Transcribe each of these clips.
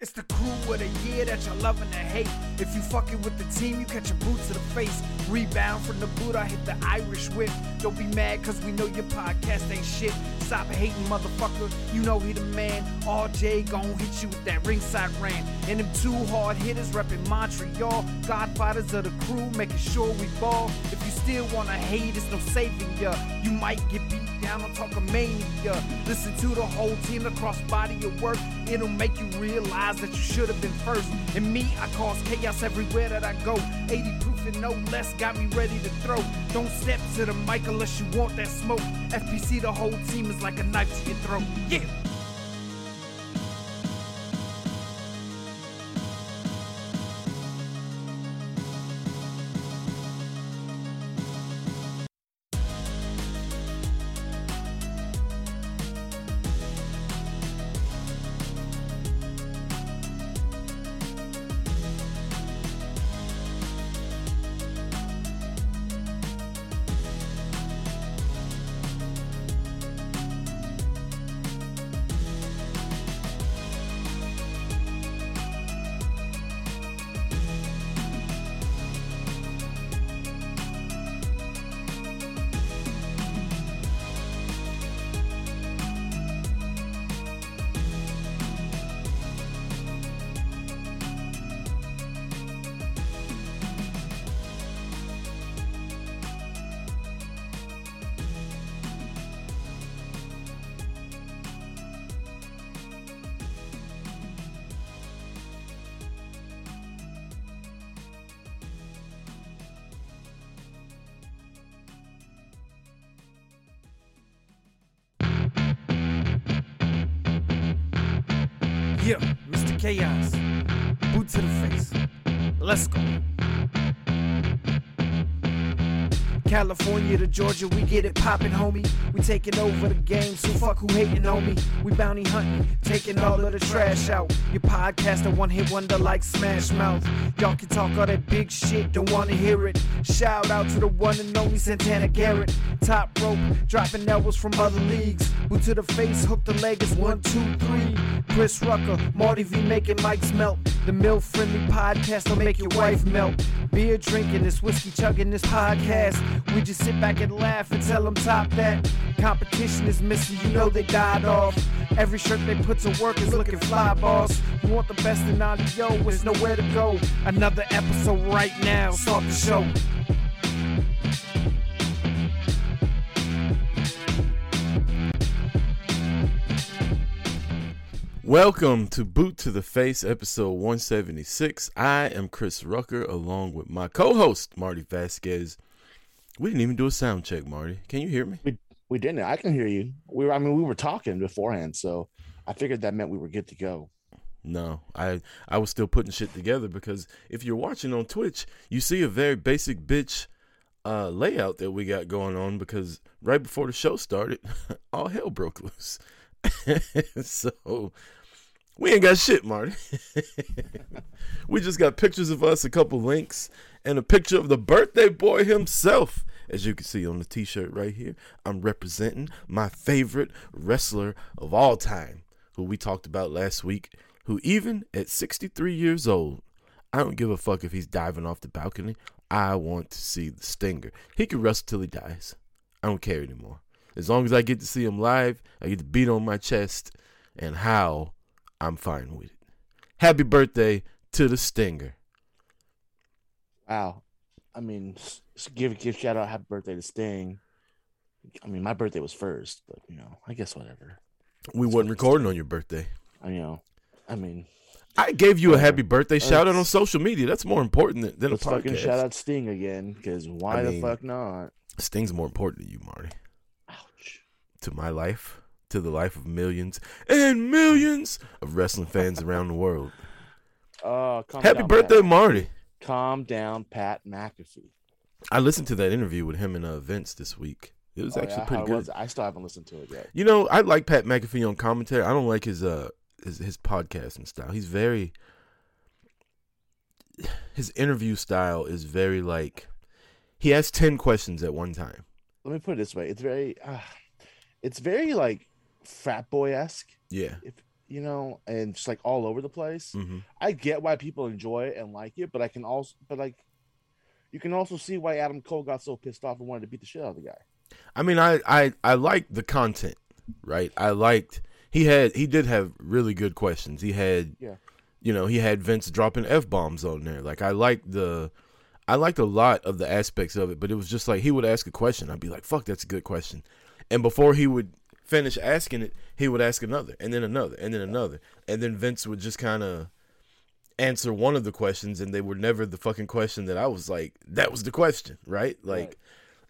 It's the crew of the year that you're loving to hate. If you fucking with the team, you catch a boot to the face. Rebound from the boot, I hit the Irish whip. Don't be mad, cause we know your podcast ain't shit. Stop hating, motherfucker. You know he the man. RJ gon' hit you with that ringside rant. And them two hard hitters reppin' Montreal. Godfathers of the crew, making sure we ball. If you still wanna hate, it's no saving ya. You might get beat down on Talkamania. Listen to the whole team across body of work. It'll make you realize that you should have been first. And me, I cause chaos everywhere that I go. 80 proof and no less got me ready to throw. Don't step to the mic unless you want that smoke. FPC, the whole team is like a knife to your throat. Yeah, California to Georgia, we get it poppin', homie. We taking over the game, so fuck who hating on me. We bounty hunting, taking all of the trash out. Your podcast a one hit wonder like Smash Mouth. Y'all can talk all that big shit, don't wanna hear it. Shout out to the one and only Santana Garrett. Top rope, dropping elbows from other leagues. Boot to the face, hook the leg is one, two, three. Chris Rucker, Marty V making mics melt. The mill friendly podcast will make your wife melt. Beer drinking this, whiskey chugging this podcast. We just sit back and laugh and tell them top that. Competition is missing, you know they died off. Every shirt they put to work is looking fly, boss. You want the best in audio, there's nowhere to go. Another episode right now, start the show. Welcome to Boot to the Face, episode 176. I am Chris Rucker, along with my co-host Marty Vasquez. We didn't even do a sound check, Marty. Can you hear me? We we didn't. I can hear you. We were. I mean, we were talking beforehand, so I figured that meant we were good to go. No, I I was still putting shit together because if you're watching on Twitch, you see a very basic bitch uh, layout that we got going on because right before the show started, all hell broke loose. so we ain't got shit, Marty. we just got pictures of us, a couple links, and a picture of the birthday boy himself. As you can see on the t shirt right here, I'm representing my favorite wrestler of all time, who we talked about last week, who even at 63 years old, I don't give a fuck if he's diving off the balcony. I want to see the stinger. He can wrestle till he dies. I don't care anymore. As long as I get to see him live, I get to beat on my chest and how I'm fine with it. Happy birthday to the Stinger. Wow. I mean, give give shout out happy birthday to Sting. I mean, my birthday was first, but you know, I guess whatever. We wasn't recording on your birthday. I know, I mean, I gave you a happy birthday shout out on social media. That's more important than, than a let's fucking podcast. shout out Sting again because why I the fuck not? Sting's more important than you, Marty. Ouch. To my life, to the life of millions and millions of wrestling fans around the world. Oh, calm Happy down, birthday, Pat. Marty. Calm down, Pat McAfee. I listened to that interview with him and uh, Vince this week. It was Oh, actually yeah? pretty good. was? I still haven't listened to it yet. You know, I like Pat McAfee on commentary. I don't like his uh his his podcasting style. He's very his interview style is very like he has 10 questions at one time. Let me put it this way: it's very, uh, it's very like frat boy esque. Yeah. If you know, and just like all over the place. hmm I get why people enjoy it and like it, but I can also, but like, you can also see why Adam Cole got so pissed off and wanted to beat the shit out of the guy. I mean, I I I liked the content, right? I liked he had he did have really good questions. He had Yeah. you know, he had Vince dropping f bombs on there. Like I liked the I liked a lot of the aspects of it, but it was just like he would ask a question, I'd be like, "Fuck, that's a good question," and before he would finish asking it, he would ask another, and then another, and then another, and then Vince would just kind of answer one of the questions, and they were never the fucking question that I was like, "That was the question," right? Like Right.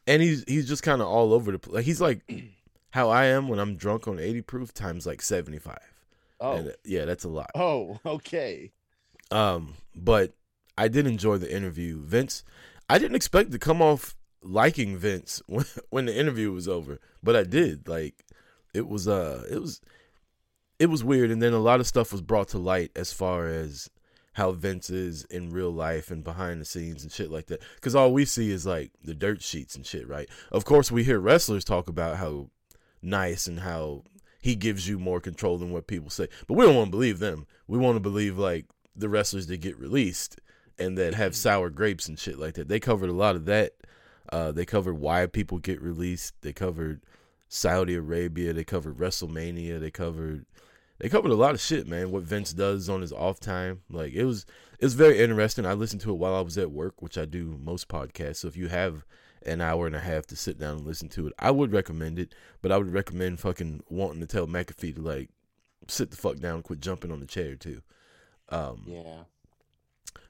and he's he's just kind of all over the place. Like he's like how I am when I'm drunk on 80 proof times like 75. Oh, And, yeah, that's a lot. oh, okay. Um, but I did enjoy the interview. Vince, I didn't expect to come off liking Vince when, when the interview was over, but I did. Like it was uh it was it was weird and then a lot of stuff was brought to light as far as how Vince is in real life and behind the scenes and shit like that. Cuz all we see is like the dirt sheets and shit, right? Of course we hear wrestlers talk about how nice and how he gives you more control than what people say. But we don't want to believe them. We want to believe like the wrestlers that get released and that have sour grapes and shit like that. They covered a lot of that. Uh, they covered why people get released. They covered Saudi Arabia. They covered WrestleMania. They covered they covered a lot of shit, man. What Vince does on his off time, like it was it was very interesting. I listened to it while I was at work, which I do most podcasts. So if you have an hour and a half to sit down and listen to it, I would recommend it. But I would recommend fucking wanting to tell McAfee to like sit the fuck down, and quit jumping on the chair too. Um, Yeah.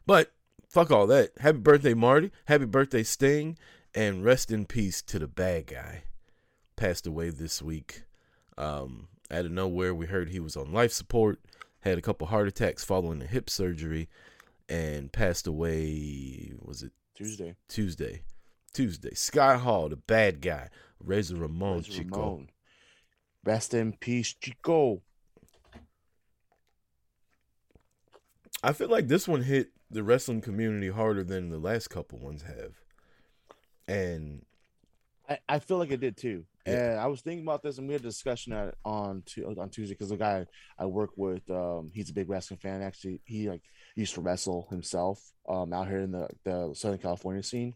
but fuck all that. Happy birthday, Marty. Happy birthday, Sting. And rest in peace to the bad guy. Passed away this week. Um, out of nowhere, we heard he was on life support, had a couple heart attacks following a hip surgery, and passed away. Was it Tuesday. Tuesday? Tuesday. Scott Hall, the bad guy. Razor Ramon, Where's Chico. Ramon? Rest in peace, Chico. I feel like this one hit the wrestling community harder than the last couple ones have. And I, I feel like it did too. Yeah. And I was thinking about this, and we had a discussion at, on tu- on Tuesday because the guy I work with, um, he's a big wrestling fan. Actually, he like used to wrestle himself um, out here in the, the Southern California scene.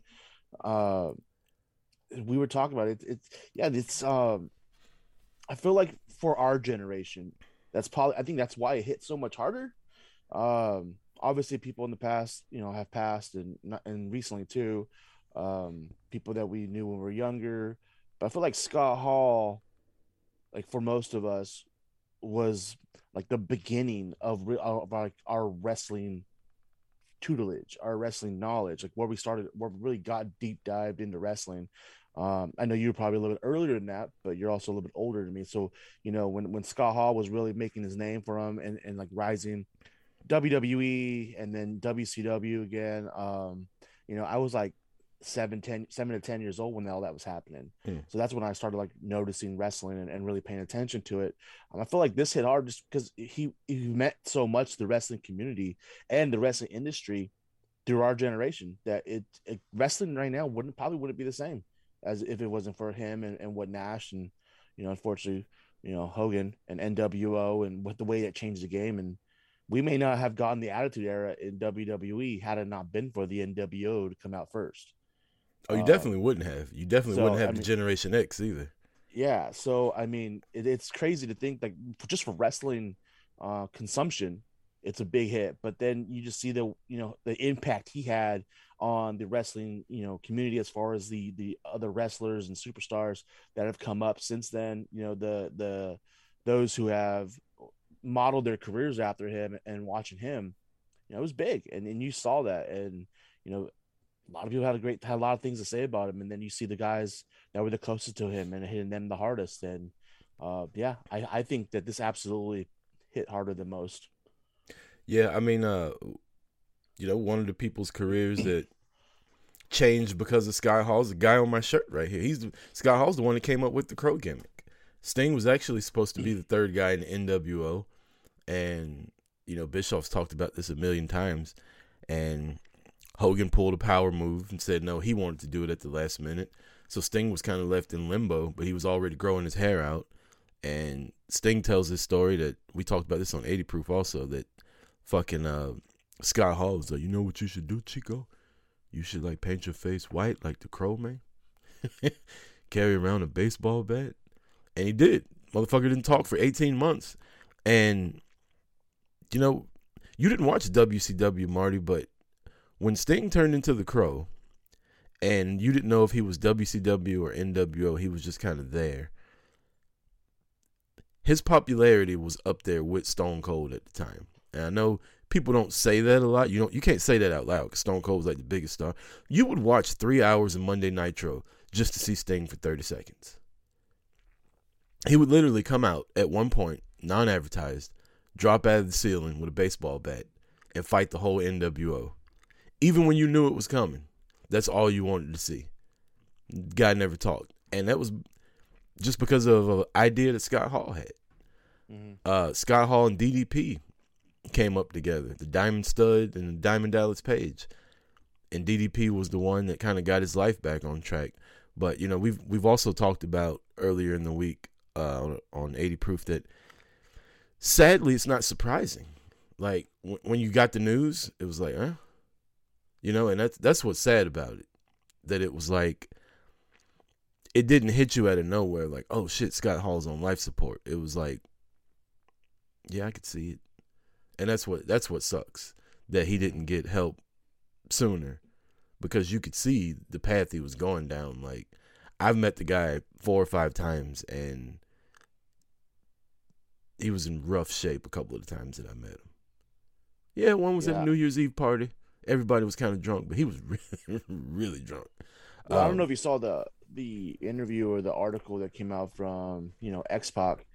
Uh, we were talking about it. It's yeah, it's um, I feel like for our generation, that's probably I think that's why it hit so much harder. Um, obviously, people in the past, you know, have passed, and and recently too. Um, people that we knew when we were younger, but I feel like Scott Hall, like for most of us, was like the beginning of, of like our wrestling tutelage, our wrestling knowledge, like where we started, where we really got deep dived into wrestling. Um, I know you were probably a little bit earlier than that, but you're also a little bit older than me. So, you know, when, when Scott Hall was really making his name for him and, and like rising WWE and then WCW again, um, you know, I was like seven, ten, seven to 10 years old when all that was happening. Hmm. So that's when I started like noticing wrestling and, and really paying attention to it. Um, I feel like this hit hard just because he, he meant so much the wrestling community and the wrestling industry through our generation that it, it wrestling right now wouldn't probably wouldn't be the same as if it wasn't for him and, and what Nash and you know unfortunately you know Hogan and NWO and what the way it changed the game and we may not have gotten the Attitude Era in WWE had it not been for the NWO to come out first. Oh, you Uh, definitely wouldn't have. You definitely so, wouldn't have I the mean- Generation X either. Yeah, so I mean, it, it's crazy to think like just for wrestling uh, consumption, it's a big hit. But then you just see the you know the impact he had on the wrestling you know community as far as the the other wrestlers and superstars that have come up since then. You know the the those who have modeled their careers after him and watching him, you know, it was big, and and you saw that, and you know. A lot of people had a great had a lot of things to say about him, and then you see the guys that were the closest to him and hitting them the hardest. And uh, yeah, I, I think that this absolutely hit harder than most. Yeah, I mean, uh, you know, one of the people's careers that changed because of Scott Hall's the guy on my shirt right here. He's the, Scott Hall's the one that came up with the crow gimmick. Sting was actually supposed to be the third guy in the NWO, and you know Bischoff's talked about this a million times, and Hogan pulled a power move and said no, he wanted to do it at the last minute. So Sting was kind of left in limbo, but he was already growing his hair out, And Sting tells this story that we talked about this on 80 Proof also that fucking uh, Scott Hall was like, you know what you should do, Chico? You should like paint your face white like the Crow Man. Carry around a baseball bat. And he did. Motherfucker didn't talk for 18 months. And, you know, you didn't watch WCW, Marty, but when Sting turned into the Crow, and you didn't know if he was WCW or NWO, he was just kind of there. His popularity was up there with Stone Cold at the time. And I know people don't say that a lot. You don't you can't say that out loud because Stone Cold was like the biggest star. You would watch three hours of Monday Nitro just to see Sting for 30 seconds. He would literally come out at one point, non advertised, drop out of the ceiling with a baseball bat, and fight the whole NWO. Even when you knew it was coming. That's all you wanted to see. Guy never talked. And that was just because of an idea that Scott Hall had. Mm-hmm. Uh, Scott Hall and DDP came up together, the Diamond Stud and the Diamond Dallas Page. And DDP was the one that kind of got his life back on track. But you know, we've we've also talked about earlier in the week uh, on 80 Proof that sadly it's not surprising. Like w- when you got the news, it was like, huh? You know, and that's that's what's sad about it. That it was like it didn't hit you out of nowhere like, oh shit, Scott Hall's on life support. It was like yeah, I could see it. And that's what that's what sucks. That he didn't get help sooner. Because you could see the path he was going down. Like I've met the guy four or five times and he was in rough shape a couple of the times that I met him. Yeah, one was at a New Year's Eve party. Everybody was kind of drunk, but he was really, really drunk. Well, I don't Um, know if you saw the the interview or the article that came out from you know X Pac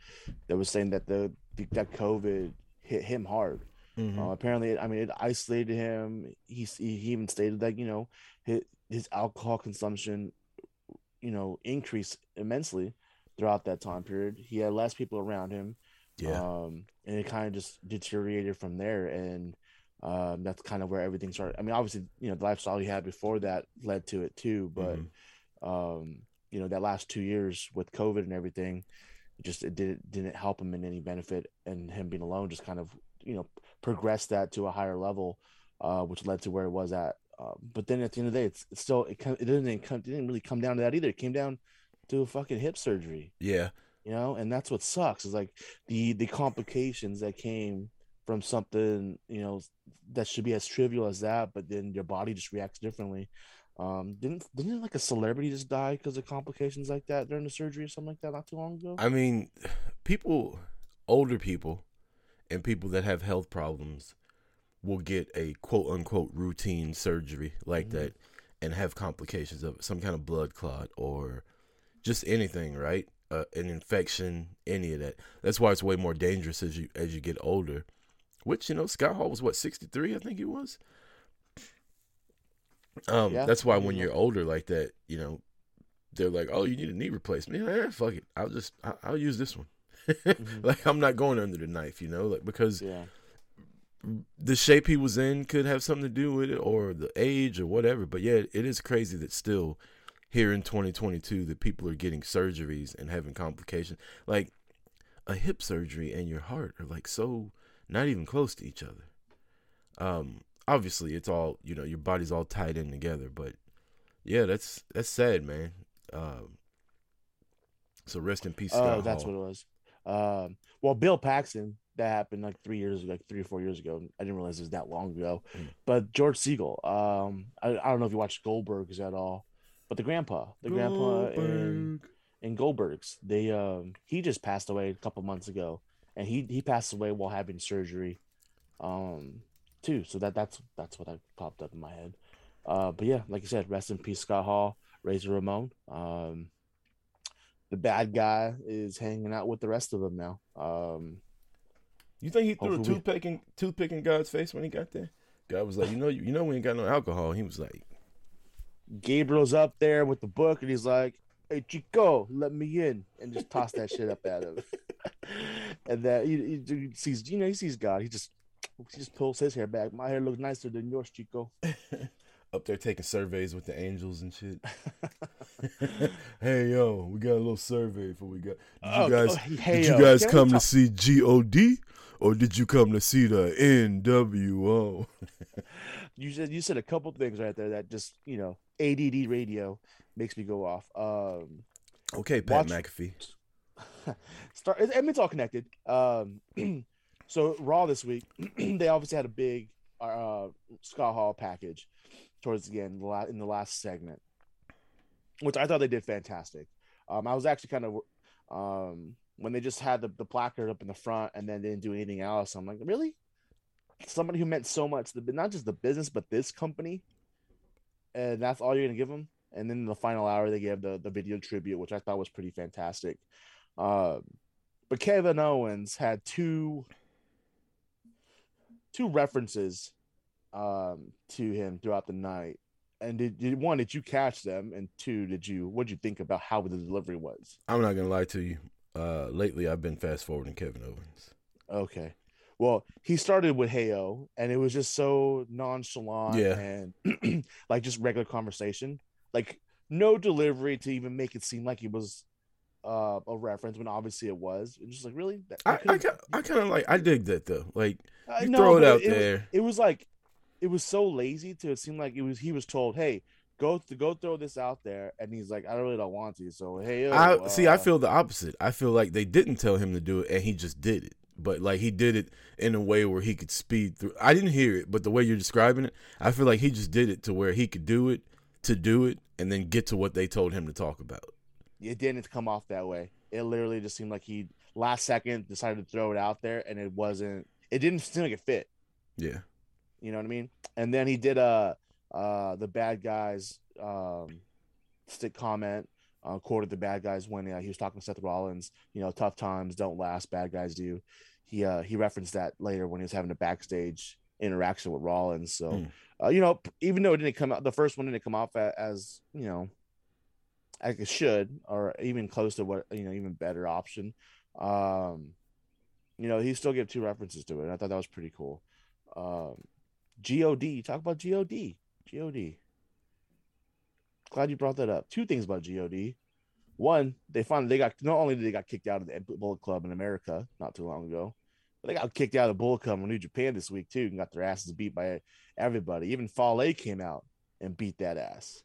that was saying that the, that COVID hit him hard. mhm. Uh, apparently, I mean, it isolated him. He he even stated that you know his his alcohol consumption, you know, increased immensely throughout that time period. He had less people around him. yeah. Um, and it kind of just deteriorated from there. And um, that's kind of where everything started. I mean, obviously, you know, the lifestyle he had before that led to it too. But, Mhm. um, you know, that last two years with COVID and everything, it just it didn't didn't help him in any benefit. And him being alone just kind of, you know, progressed that to a higher level, uh, which led to where it was at. Um, but then at the end of the day, it's, it's still it, it didn't come, it didn't really come down to that either. It came down to a fucking hip surgery yeah. you know and that's what sucks is like the the complications that came from something you know that should be as trivial as that but then your body just reacts differently um didn't didn't like a celebrity just die because of complications like that during the surgery or something like that not too long ago I mean, people, older people, and people that have health problems will get a quote unquote routine surgery like Mhm. that and have complications of it, some kind of blood clot or just anything, right? Uh, an infection, any of that. That's why it's way more dangerous as you as you get older. Which you know, Scott Hall was what sixty three, I think he was. Um, Yeah, that's why when you're older like that, you know, they're like, "Oh, you need a knee replacement." Yeah, fuck it, I'll just I'll, I'll use this one. Mhm. like I'm not going under the knife, you know, like because yeah the shape he was in could have something to do with it, or the age, or whatever. But yeah, it is crazy that still here in 2022 that people are getting surgeries and having complications. Like a hip surgery and your heart are like so not even close to each other. Um, obviously it's all you know, your body's all tied in together, but yeah, that's that's sad, man. Um, so rest in peace, Scott oh that's Hall. what it was um well bill paxton that happened like three years like three or four years ago i didn't realize it was that long ago Mm. but george segal um I, I don't know if you watched goldbergs at all but the grandpa the grandpa in Goldberg. in Goldberg's. They um he just passed away a couple months ago, and he he passed away while having surgery, um too. So that that's that's what I popped up in my head. Uh, but yeah, like I said, rest in peace, Scott Hall, Razor Ramon. Um, the bad guy is hanging out with the rest of them now. Um, You think he threw a toothpick in toothpick in God's face when he got there? God was like, you know, you, you know, we ain't got no alcohol. He was like, Gabriel's up there with the book, and he's like, "Hey Chico, let me in," and just toss that shit up at him. and that he, he, sees, you know, he sees God. He just he just pulls his hair back. My hair looks nicer than yours, Chico. up there taking surveys with the angels and shit. hey yo, we got a little survey for we got. Did you Oh, guys, oh, hey, did you guys come to see God, or did you come to see the NWO? You said you said a couple things right there that just you know ADD radio makes me go off. Um, Okay, Pat Watch- McAfee. start. I mean, it's all connected. Um, so Raw this week, they obviously had a big uh, Scott Hall package towards the end, in the last segment, which I thought they did fantastic. Um, I was actually kind of um, when they just had the, the placard up in the front and then didn't do anything else. I'm like, really? Somebody who meant so much, to the, not just the business, but this company, and that's all you're gonna give them. And then in the final hour, they gave the the video tribute, which I thought was pretty fantastic. Um, but Kevin Owens had two two references um, to him throughout the night. And did, did one did you catch them? And two, did you what did you think about how the delivery was? I'm not gonna lie to you. Uh, lately, I've been fast forwarding Kevin Owens. Okay. Well, he started with Heyo, and it was just so nonchalant Yeah. and like just regular conversation. Like no delivery to even make it seem like it was uh, a reference when obviously it was. It's just like really. That, I, that I, I kind of like. I dig that though. Like you know, throw it out was- there. it was like it was so lazy to it seemed like it was he was told, "Hey, go to go throw this out there," and he's like, "I really don't want to." So hey, I see. I uh, feel the opposite. I feel like they didn't tell him to do it, and he just did it. But like he did it in a way where he could speed through. I didn't hear it, but the way you're describing it, I feel like he just did it to where he could do it to do it, and then get to what they told him to talk about. it didn't come off that way. It literally just seemed like he last second decided to throw it out there, and it wasn't. It didn't seem like it fit. Yeah. You know what I mean? And then he did uh uh the bad guys um stick comment uh, quoted the bad guys when uh, he was talking to Seth Rollins. You know, tough times don't last, bad guys do. He uh he referenced that later when he was having a backstage interaction with Rollins. So Hmm. uh, you know, even though it didn't come out, the first one didn't come off as you know, like it should, or even close to what you know, even better option. Um, you know, he still gave two references to it. and I thought that was pretty cool. Um, God, talk about God, God. Glad you brought that up. Two things about God. One, they finally they got not only did they got kicked out of the Bullet Club in America not too long ago, they got kicked out of the Bullet Club in New Japan this week too, and got their asses beat by everybody. Even Fale came out and beat that ass.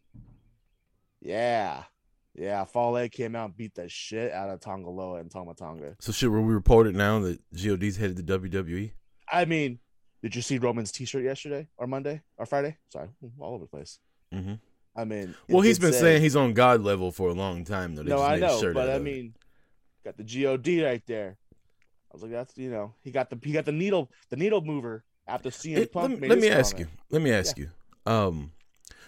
Yeah, yeah. Fale came out and beat the shit out of Tanga Loa and Tama Tonga. So shit, where we reported now that God's headed to? WWE. I mean, did you see Roman's T-shirt yesterday or Monday or Friday? Sorry, all over the place. hmm I mean, Well, he's been say- saying he's on God level for a long time though. They no, I know, but I mean, got the God right there. I was like, that's you know, he got the he got the needle the needle mover after CM It- Punk. let, made let me ask you. Let me ask you. Um,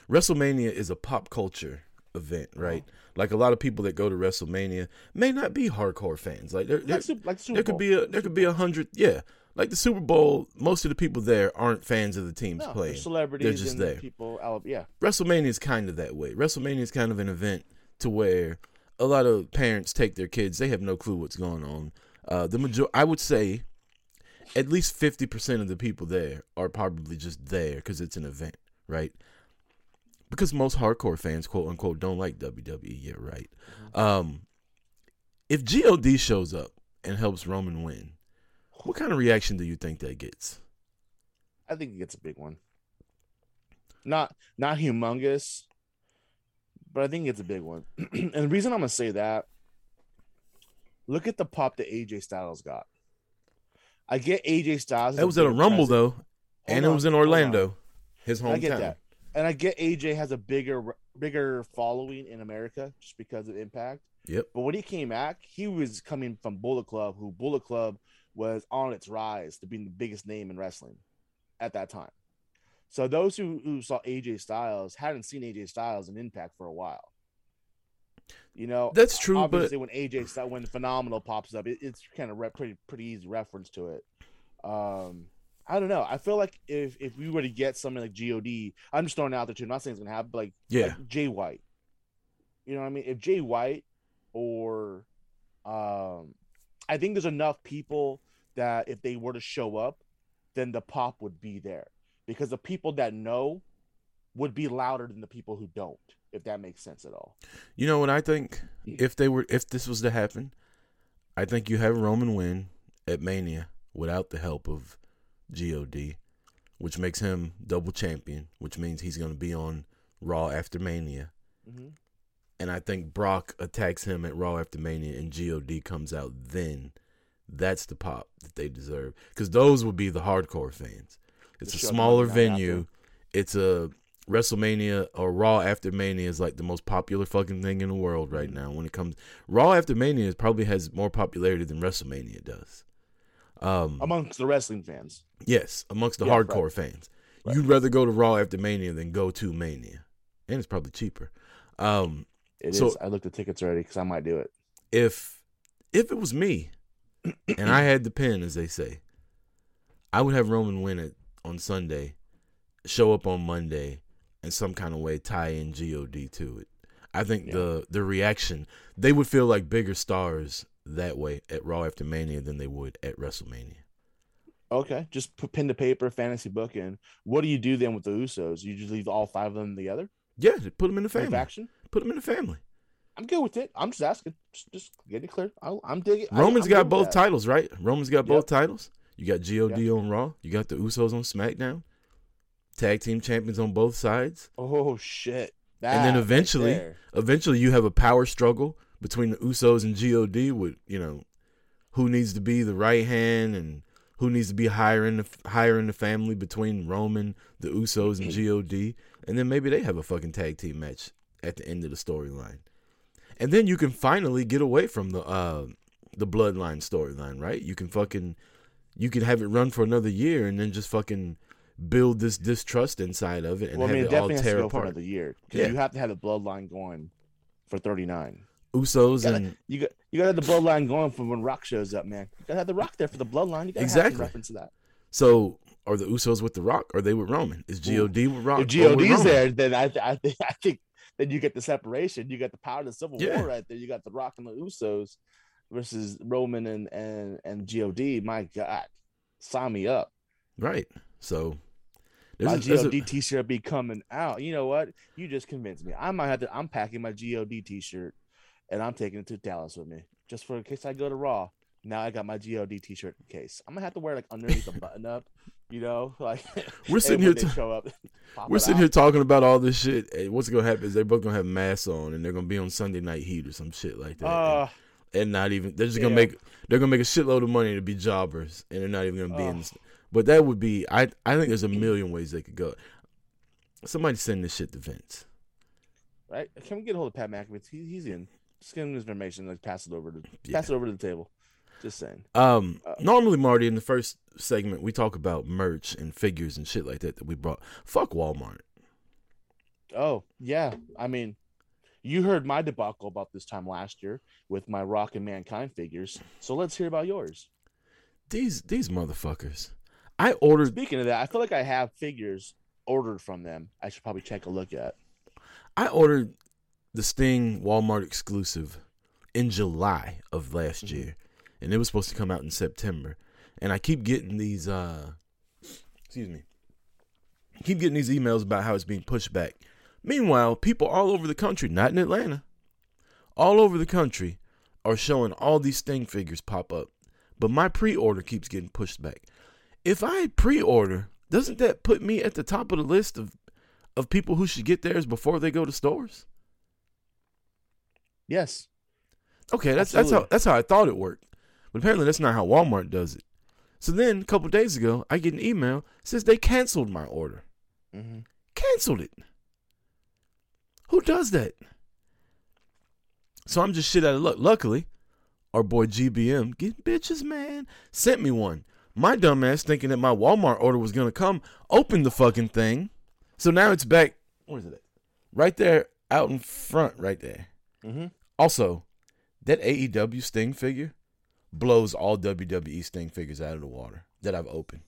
WrestleMania is a pop culture event, right? Uh-huh. Like a lot of people that go to WrestleMania may not be hardcore fans. Like there, there, Like, like Super there could be a there could be a hundred. Yeah, like the Super Bowl. Most of the people there aren't fans of the teams no, they're playing. celebrities just and there. people. Yeah, WrestleMania is kind of that way. WrestleMania is kind of an event to where a lot of parents take their kids. They have no clue what's going on. Uh, the major, I would say, at least fifty percent of the people there are probably just there because it's an event, right? Because most hardcore fans, quote unquote, don't like WWE. Yeah, right. Um, if God shows up and helps Roman win, what kind of reaction do you think that gets? I think it gets a big one. Not not humongous, but I think it's a big one. and the reason I'm gonna say that, look at the pop that AJ Styles got. I get AJ Styles. That was at a Rumble presence. though, Hold and it was in. Orlando, his hometown. I get that, and I get AJ has a bigger bigger following in America just because of Impact. Yep. But when he came back, he was coming from Bullet Club, who Bullet Club was on its rise to being the biggest name in wrestling at that time. So those who, who saw AJ Styles hadn't seen AJ Styles in Impact for a while. You know, That's true, but- Obviously, when AJ when Phenomenal pops up, it, it's kind of re- pretty pretty easy reference to it. Um, I don't know. I feel like if if we were to get something like God, I'm just throwing it out there too. I'm not saying it's gonna happen, but like Yeah. like Jay White. You know what I mean? If Jay White or um I think there's enough people that if they were to show up, then the pop would be there. Because the people that know would be louder than the people who don't, if that makes sense at all. You know what I think? If they were, if this was to happen, I think you have Roman win at Mania without the help of God, which makes him double champion, which means he's going to be on Raw after Mania. Mm-hmm. And I think Brock attacks him at Raw after Mania, and God comes out then. That's the pop that they deserve because those would be the hardcore fans. It's The a smaller venue. It's a WrestleMania or Raw after Mania is like the most popular fucking thing in the world right Mm-hmm. now. When it comes Raw after Mania, it probably has more popularity than WrestleMania does. Um, Amongst the wrestling fans. yes, amongst the Yeah, right. hardcore fans, Right. you'd rather go to Raw after Mania than go to Mania, and it's probably cheaper. Um, It is. So- I looked at tickets already because I might do it. if if it was me and I had the pen, as they say, I would have Roman win it on Sunday, show up on Monday, and some kind of way tie in God to it. I think Yeah. the the reaction they would feel like bigger stars that way at Raw after Mania than they would at WrestleMania. Okay, just put pen to paper, fantasy book in. What do you do then with the Usos? You just leave all five of them together? Yeah, put them in the family. faction? Put them in the family. I'm good with it. I'm just asking. Just, just get it clear. I, I'm digging. I- Roman's I'm got both titles, right? Roman's got both titles. You got God Yep. on Raw. You got the Usos on SmackDown. Tag team champions on both sides. Oh shit! and then That right eventually, eventually you have a power struggle between the Usos and God with you know who needs to be the right hand and who needs to be higher in the higher in the family between Roman, the Usos, and God, and then maybe they have a fucking tag team match at the end of the storyline, and then you can finally get away from the uh the bloodline storyline, right? You can fucking you can have it run for another year and then just fucking build this distrust inside of it and well, I have mean, it it all definitely has to tear go for apart. another year because Yeah. you have to have the bloodline going for 39. Usos Gotta- and You got you got to have the bloodline going for when Rock shows up, man. You got to have the Rock there for the bloodline. You got to have Exactly. some reference to that. So are the Usos with the Rock? Or are they with Roman? Is. God with Rock? If God's there, then I, th- I think I think then you get the separation. You got the power of the Civil Yeah. War right there. You got the Rock and the Usos versus Roman and and and God. My God, sign me up. right? So my there's a, there's God a- T-shirt be coming out. You know what? You just convinced me. I might have to. I'm packing my God T-shirt, and I'm taking it to Dallas with me, just for in case I go to Raw. Now I got my God T-shirt in case. I'm gonna have to wear like underneath a button up. You know, like We're sitting here ta- show up. we're sitting out. here talking about all this shit. And what's gonna happen is they're both gonna have masks on and they're gonna be on Sunday Night Heat or some shit like that. Uh, and, and not even they're just gonna make they're gonna make a shitload of money to be jobbers and they're not even gonna be in. Oh. This, but that would be I I think there's a million ways they could go. Somebody send this shit to Vince. right? Can we get a hold of Pat McAfee? He, he's in. Just give him information. Like pass it over to Yeah. pass it over to the table. Just saying. Um, Uh, normally, Marty, in the first segment, we talk about merch and figures and shit like that that we brought. Fuck Walmart. Oh yeah, I mean, you heard my debacle about this time last year with my Rock and Mankind figures. So let's hear about yours. These these motherfuckers. I ordered. Speaking of that, I feel like I have figures ordered from them. I should probably check a look at. I ordered the Sting Walmart exclusive in July of last Mhm. year, and it was supposed to come out in September. And I keep getting these. uh Excuse me. I keep getting these emails about how it's being pushed back. Meanwhile, people all over the country, not in Atlanta, all over the country, are showing all these Sting figures pop up. But my pre-order keeps getting pushed back. If I pre-order, doesn't that put me at the top of the list of of people who should get theirs before they go to stores? Yes. Okay, that's that's how that's how I thought it worked. But apparently that's not how Walmart does it. So then a couple days ago, I get an email says they canceled my order. Mm-hmm. Canceled it. Who does that? So I'm just shit out of luck. Luckily, our boy GBM, get bitches, man, sent me one. My dumbass thinking that my Walmart order was gonna come, opened the fucking thing. So now it's back. Where's it at? Right there, out in front, right there. hmm Also, that AEW Sting figure blows all WWE Sting figures out of the water that I've opened.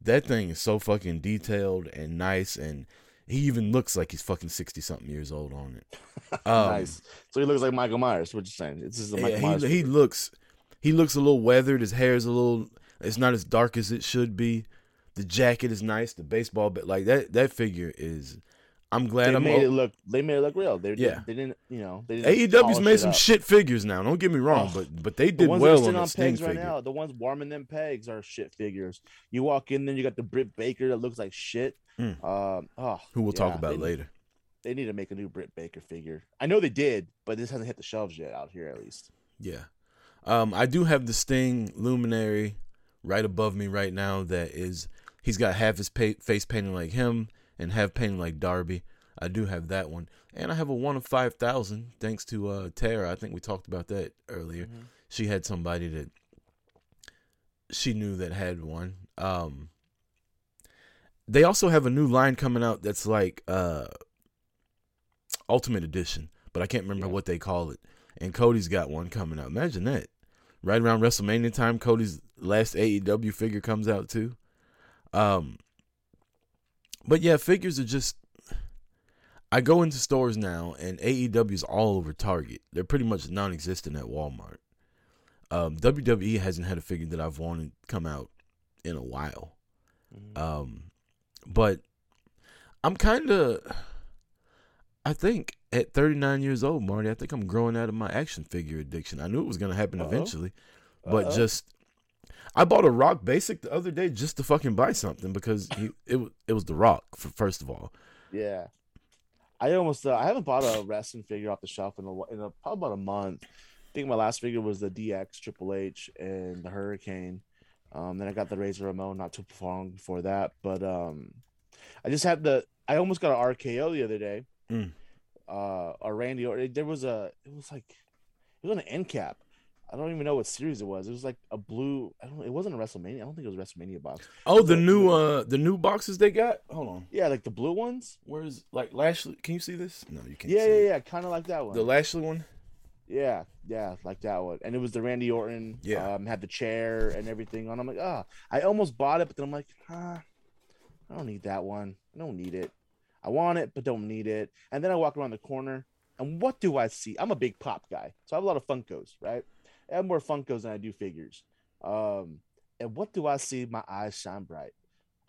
That thing is so fucking detailed and nice, and he even looks like he's fucking sixty something years old on it. Um, nice. So he looks like Michael Myers. What you saying? It's just a Michael yeah, Myers. he, he looks he looks a little weathered. His hair is a little. It's not as dark as it should be. The jacket is nice. The baseball, but like that that figure is. I'm glad they I'm. made o- it look. They made it look real. They, Yeah. they, didn't. You know, they didn't AEW's made some up. shit figures now. Don't get me wrong, but but they The did are well sitting on the on Sting pegs right figure. now, the ones warming them pegs are shit figures. You walk in, then you got the Britt Baker that looks like shit. Mm. Um, oh, Who we'll talk about they, later. They need to make a new Britt Baker figure. I know they did, but this hasn't hit the shelves yet out here, at least. Yeah. Um, I do have the Sting Luminary right above me right now. That is, he's got half his pa- face painted like him and half painted like Darby. I do have that one, and I have a one of five thousand thanks to uh, Tara. I think we talked about that earlier. Mhm. She had somebody that she knew that had one. Um, they also have a new line coming out that's like uh, Ultimate Edition, but I can't remember Yeah. what they call it. And Cody's got one coming out. Imagine that. Right around WrestleMania time, Cody's last AEW figure comes out too. Um, but yeah, figures are just. I go into stores now, and AEW's all over Target. They're pretty much non-existent at Walmart. Um, WWE hasn't had a figure that I've wanted come out in a while. Mhm. Um, but I'm kind of, I think at 39 years old, Marty, I think I'm growing out of my action figure addiction. I knew it was going to happen Uh-oh. eventually, but Uh-oh. just, I bought a Rock Basic the other day just to fucking buy something because he, it was it was the Rock for first of all. Yeah, I almost. Uh, I haven't bought a wrestling figure off the shelf in a, in a probably about a month. I think my last figure was the DX Triple H and the Hurricane. Um, then I got the Razor Ramon not too long before that, but um, I just had the. I almost got an RKO the other day. Mm. Uh, or Randy, or there was a. It was like, it was an end cap. I don't even know what series it was. It was like a blue. I don't. It wasn't a WrestleMania. I don't think it was a WrestleMania box. Oh, the new uh the new boxes they got. Hold on, Yeah, like the blue ones. where's like Lashley? Can you see this? No, you can't. Yeah, see yeah, it. yeah. Kind of like that one. The Lashley one. Yeah, yeah, like that one. And it was the Randy Orton. Yeah. Um, had the chair and everything on. I'm like, ah, I almost bought it, but then I'm like, ah, I don't need that one. I don't need it. I want it, but don't need it. And then I walk around the corner, and what do I see? I'm a big pop guy, so I have a lot of Funkos, right? I have more Funkos than I do figures. Um, and what do I see? My eyes shine bright.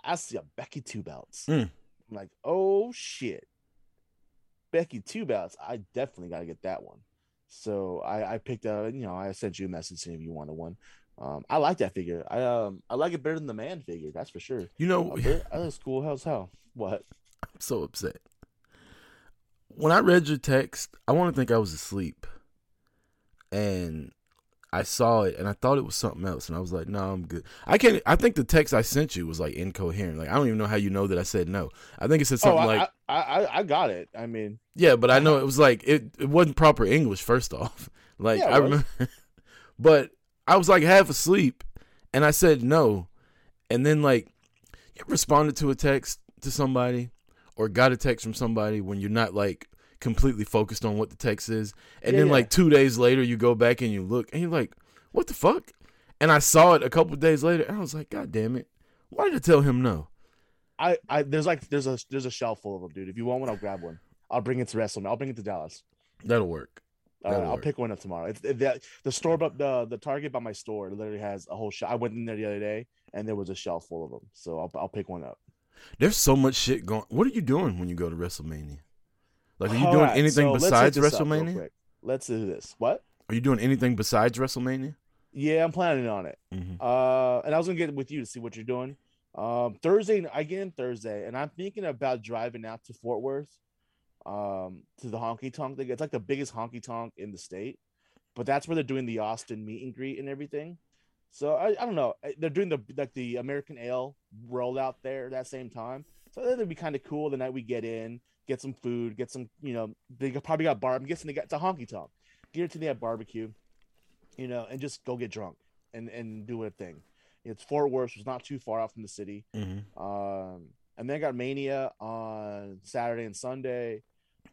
I see a Becky Two Belts. Mm. I'm like, oh shit, Becky Two Belts. I definitely got to get that one. So I, I picked up, you know, I sent you a message saying if you wanted one. Um, I like that figure. I um, I like it better than the man figure. That's for sure. You know, Uh, I think it's cool as hell. What? I'm so upset. When I read your text, I want to think I was asleep. And I saw it and I thought it was something else. And I was like, no, I'm good. I can't, I think the text I sent you was like incoherent. Like, I don't even know how you know that I said no. I think it said Oh, something I, like, I, I I got it. I mean, yeah, but I know it was like, it, it wasn't proper English, first off. Like, Yeah, I remember, but I was like half asleep and I said no. And then, like, you responded to a text to somebody or got a text from somebody when you're not like completely focused on what the text is. And Yeah, then yeah. like two days later you go back and you look and you're like, what the fuck? And I saw it a couple days later and I was like, God damn it. Why did I tell him no? I, I there's like there's a there's a shelf full of them, dude. If you want one, I'll grab one. I'll bring it to WrestleMania. I'll bring it to Dallas. That'll work. Uh, That'll I'll work. pick one up tomorrow. It's the the store, but the the Target by my store literally has a whole shelf. I went in there the other day, and there was a shelf full of them. So I'll I'll pick one up. There's so much shit going. What are you doing when you go to WrestleMania? Like, are you All doing right, anything so besides this up real WrestleMania? Let's do this. What? Are you doing anything besides WrestleMania? Yeah, I'm planning on it. Mm-hmm. Uh, and I was gonna get with you to see what you're doing. Um, Thursday, I get in Thursday, and I'm thinking about driving out to Fort Worth, um, to the honky tonk. It's like the biggest honky tonk in the state, but that's where they're doing the Austin meet and greet and everything. So I, I don't know. They're doing the like the American Ale rollout there that same time. So that'd be kind of cool. The night we get in, get some food, get some, you know, they probably got bar. I'm guessing they got a honky tonk. Guaranteed they have barbecue, you know, and just go get drunk and and do a thing. It's Fort Worth, which is not too far out from the city. Mm-hmm. Um, and then I got Mania on Saturday and Sunday.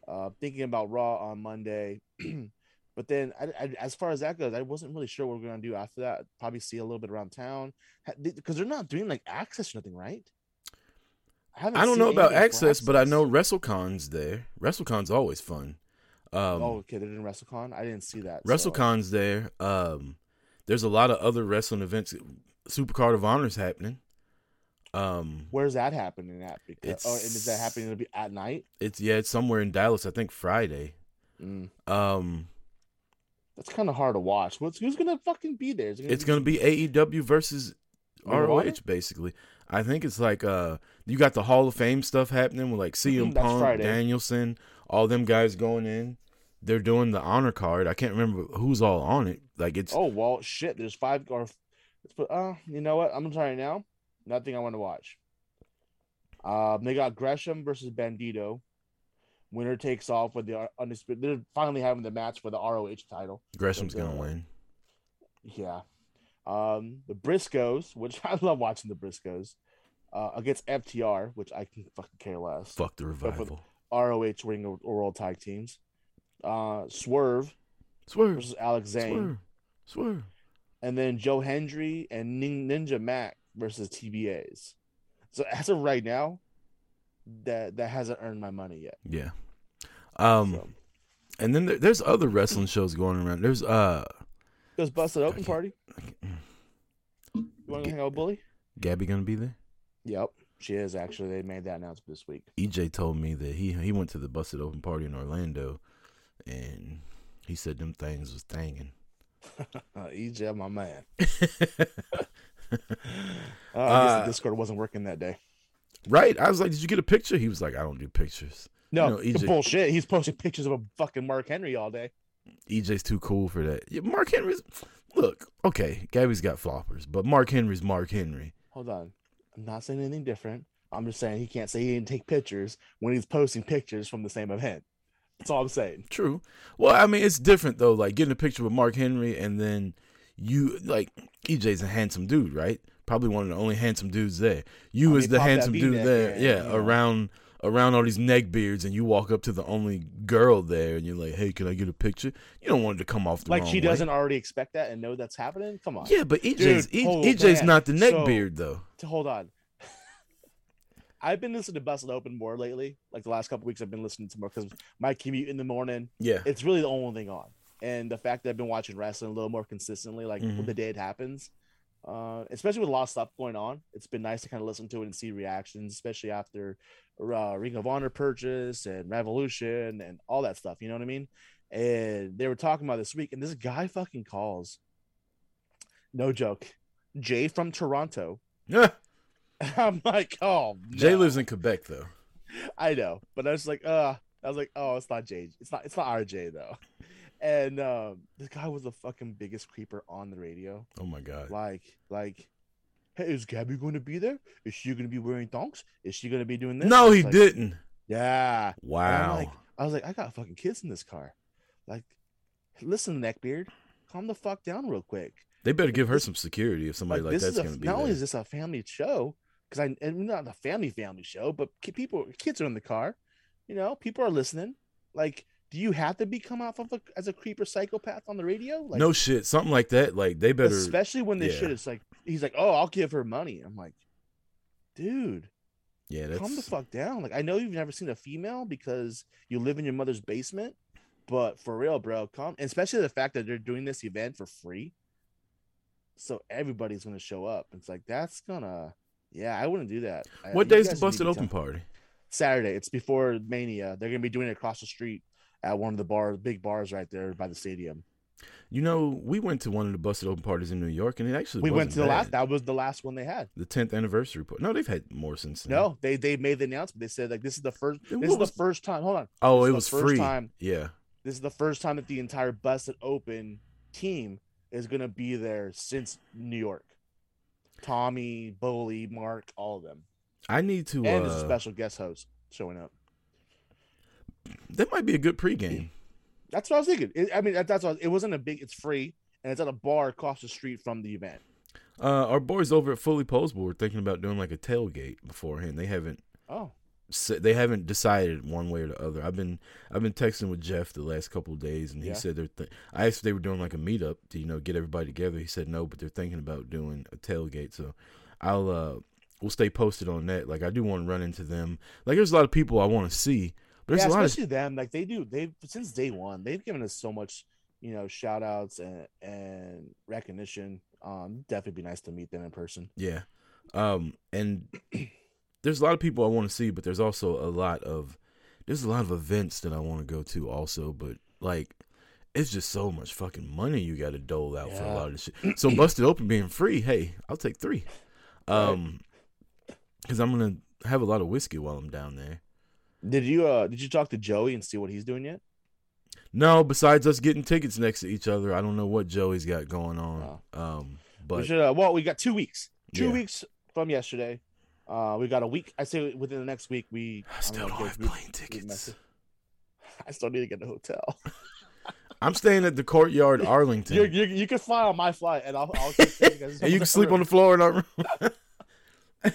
Uh, thinking about Raw on Monday. but then, I, I, as far as that goes, I wasn't really sure what we're gonna do after that. Probably see a little bit around town because they're not doing like access or nothing, right? Haven't I don't know about access, but I know WrestleCon's there. WrestleCon's always fun. Um, oh, okay, they're in WrestleCon. I didn't see that. so- WrestleCon's there. Um, there's a lot of other wrestling events. Supercard of Honor's happening. Um, Where's that happening at? Because, oh, and is that happening to be at night? it's yeah, it's somewhere in Dallas. I think Friday. Mm. Um, That's kind of hard to watch. What's who's gonna fucking be there? Is it it's gonna be AEW versus Ring of Honor? ROH basically. I think it's like uh, you got the Hall of Fame stuff happening with like CM Mhm, Punk, Friday. Danielson, all them guys going in. They're doing the honor card. I can't remember who's all on it. Like it's Oh well, shit. There's five or let's put. Uh, you know what? I'm sorry now. Nothing I want to watch. Um, they got Gresham versus Bandido. Winner takes off with the uh, undisputed. They're finally having the match for the ROH title. Gresham's gonna uh, win. Yeah. Um, the Briscoes, which I love watching the Briscoes, uh, against FTR, which I can fucking care less. Fuck the revival. ROH Ring of World Tag Teams. Uh, Swerve Swerve, versus Alex Zayne. swerve, swerve. and then Joe Hendry and Ninja Mack versus TBAs. So as of right now, that that hasn't earned my money yet. Yeah. Um, So. and then there, there's other wrestling shows going around. There's uh, Goes busted open party. You want to hang out with Bully? Gabby gonna be there. Yep, she is actually. They made that announcement this week. EJ told me that he he went to the busted open party in Orlando, and he said them things was thangin'. Uh, EJ, my man. Uh, I guess Uh, the Discord wasn't working that day. right? I was like, "Did you get a picture?" He was like, "I don't do pictures." No, know, EJ bullshit. He's posting pictures of a fucking Mark Henry all day. EJ's too cool for that. Yeah, Mark Henry's look okay. Gabby's got floppers, but Mark Henry's Mark Henry. Hold on. I'm not saying anything different. I'm just saying he can't say he didn't take pictures when he's posting pictures from the same event. That's all I'm saying. True. Well, I mean, it's different though. Like getting a picture with Mark Henry, and then you like EJ's a handsome dude, right? Probably one of the only handsome dudes there. You I mean, the handsome dude there, yeah, know. around around all these neck beards, and you walk up to the only girl there, and you're like, "Hey, can I get a picture?" You don't want it to come off the Like she doesn't already expect that and know that's happening. Come on. Yeah, but EJ's Dude, E- hold EJ's not the neck So- beard though. To hold on. I've been listening to Busted Open more lately. Like the last couple weeks, I've been listening to more because my commute in the morning, Yeah, it's really the only thing on. And the fact that I've been watching wrestling a little more consistently, like Mhm. the day it happens, uh, especially with a lot of stuff going on, it's been nice to kind of listen to it and see reactions, especially after uh, Ring of Honor purchase and Revolution and all that stuff. You know what I mean? And they were talking about this week, and this guy fucking calls. No joke, Jay from Toronto. yeah. I'm like, oh, Jay lives in Quebec though. I know, but I was like, uh, I was like, oh, it's not Jay. It's not. It's not RJ though. And um, this guy was the fucking biggest creeper on the radio. Oh my god. Like, like, hey, is Gabby going to be there? Is she going to be wearing thongs? Is she going to be doing this? No, he like, didn't. Yeah. Wow. like, I was like, I got fucking kids in this car. Like, listen, neckbeard, calm the fuck down real quick. they better give her some security if somebody like, this that's going to be not only is this a family show because I and not a family family show, but people kids are in the car. You know, people are listening. Like, do you have to become off of a, as a creeper psychopath on the radio? Like, no shit, something like that. Like they better. especially when this yeah. shit is like, he's like, oh, I'll give her money. I'm like, dude, yeah, that's calm the fuck down. Like, I know you've never seen a female because you live in your mother's basement, but for real, bro, calm. And especially the fact that they're doing this event for free, so everybody's gonna show up. It's like that's gonna, yeah, I wouldn't do that. What day's the busted open party? Saturday. It's before Mania. They're gonna be doing it across the street at one of the bars, big bars right there by the stadium. You know, we went to one of the busted open parties in New York, and it actually We went to the last. That was the last one they had. the tenth anniversary party. No, they've had more since then. No, they they made the announcement. They said like this is the first. Then This is was- the first time. Hold on. Oh, This it was the first free. time. Yeah. This is the first time that the entire busted open team is gonna be there since New York. Tommy, Bully, Mark, all of them, I need to. and there's a uh, special guest host showing up. That might be a good pregame. That's what I was thinking. It, I mean, that, that's what it wasn't a big. It's free, and it's at a bar across the street from the event. Uh, our boys over at Fully Posable were thinking about doing like a tailgate beforehand. They haven't. Oh, They haven't decided one way or the other. I've been I've been texting with Jeff the last couple of days, and he Yeah. said they're. Th- I asked if they were doing like a meetup to you know get everybody together. He said no, but they're thinking about doing a tailgate. So I'll uh we'll stay posted on that. Like I do want to run into them. Like there's a lot of people I want to see, there's yeah, a lot of especially them. Like they do. They've since day one. They've given us so much, you know, shout outs and and recognition. Um, definitely be nice to meet them in person. Yeah. Um, and there's a lot of people I want to see, but there's also a lot of there's a lot of events that I want to go to also, but like it's just so much fucking money you got to dole out for a lot of this shit. So busted open being free, hey, I'll take three. Um, because I'm gonna have a lot of whiskey while I'm down there. Did you uh did you talk to Joey and see what he's doing yet? No, besides us getting tickets next to each other, I don't know what Joey's got going on. Um, we but should, uh, well, we got two weeks. Two Yeah. weeks from yesterday. Uh, we got a week. I say within the next week we. I still don't have plane we tickets. I still need to get a hotel. I'm staying at the Courtyard Arlington. You you you can fly on my flight, and I'll I'll you guys. and you can sleep on the floor in our room.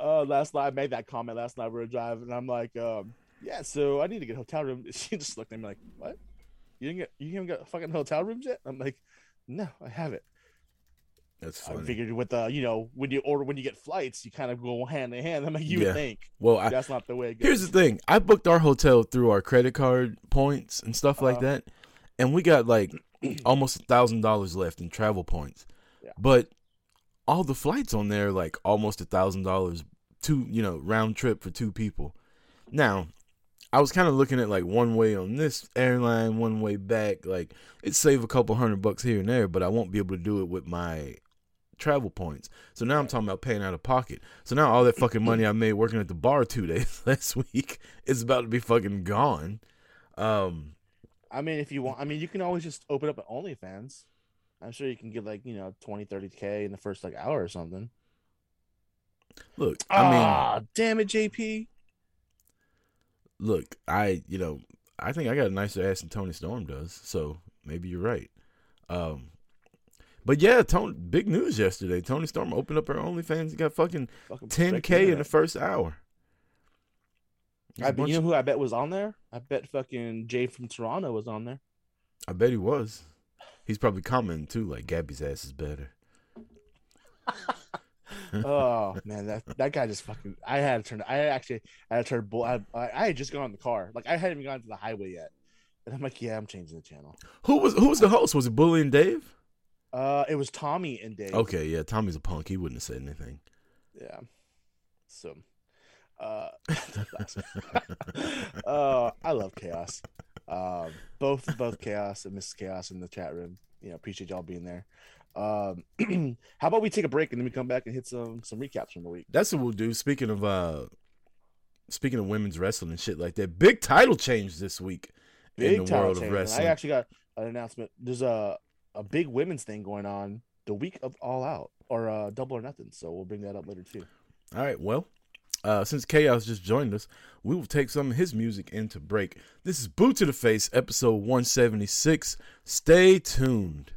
Uh, last night I made that comment. Last night we were driving, and I'm like, um, yeah. So I need to get a hotel room. She just looked at me like, what? You didn't get you haven't got fucking hotel rooms yet? I'm like, no, I haven't. That's I funny. figured with the you know when you order when you get flights, you kind of go hand in hand. I'm like, you Yeah. would think Well, I, that's not the way it goes. here's the thing: I booked our hotel through our credit card points and stuff like Uh-huh. that, and we got like almost a thousand dollars left in travel points. Yeah. But all the flights on there, like almost a thousand dollars, two you know round trip for two people. Now, I was kind of looking at like one way on this airline, one way back. Like it save a couple hundred bucks here and there, but I won't be able to do it with my travel points. So now I'm talking about paying out of pocket. So now all that fucking money I made working at the bar two days last week is about to be fucking gone. Um, I mean, if you want, I mean, you can always just open up an OnlyFans. I'm sure you can get like you know 20, 30 k in the first like hour or something. look, I mean, ah, damn it, JP. look, I you know, I think I got a nicer ass than Toni Storm does. So maybe you're right. Um, but yeah, Toni, big news yesterday. Toni Storm opened up her OnlyFans. And got fucking Fucking 10K in the first hour. I bet, you know who I bet was on there? I bet fucking Jay from Toronto was on there. I bet he was. He's probably commenting too, like Gabby's ass is better. oh man, that that guy just fucking. I had to turn. I actually I had to turn. bull- I, I I had just gone in the car. Like I hadn't even gone to the highway yet, and I'm like, yeah, I'm changing the channel. Who was who was the host? Was it Bully and Dave? Uh, it was Tommy and Dave. Okay, yeah, Tommy's a punk. He wouldn't have said anything. Yeah. So, uh, uh, I love chaos. Um, both both chaos and Mrs. Chaos in the chat room. You know, appreciate y'all being there. Um, how about we take a break and then we come back and hit some some recaps from the week. That's what we'll do. Speaking of uh speaking of women's wrestling and shit like that, big title change this week in the world of change, and wrestling. I actually got an announcement. There's a a big women's thing going on the week of All Out or uh, Double or Nothing. So we'll bring that up later too. All right, well, uh, since Chaos just joined us, we will take some of his music into break. This is Boot to the Face, episode 176. Stay tuned.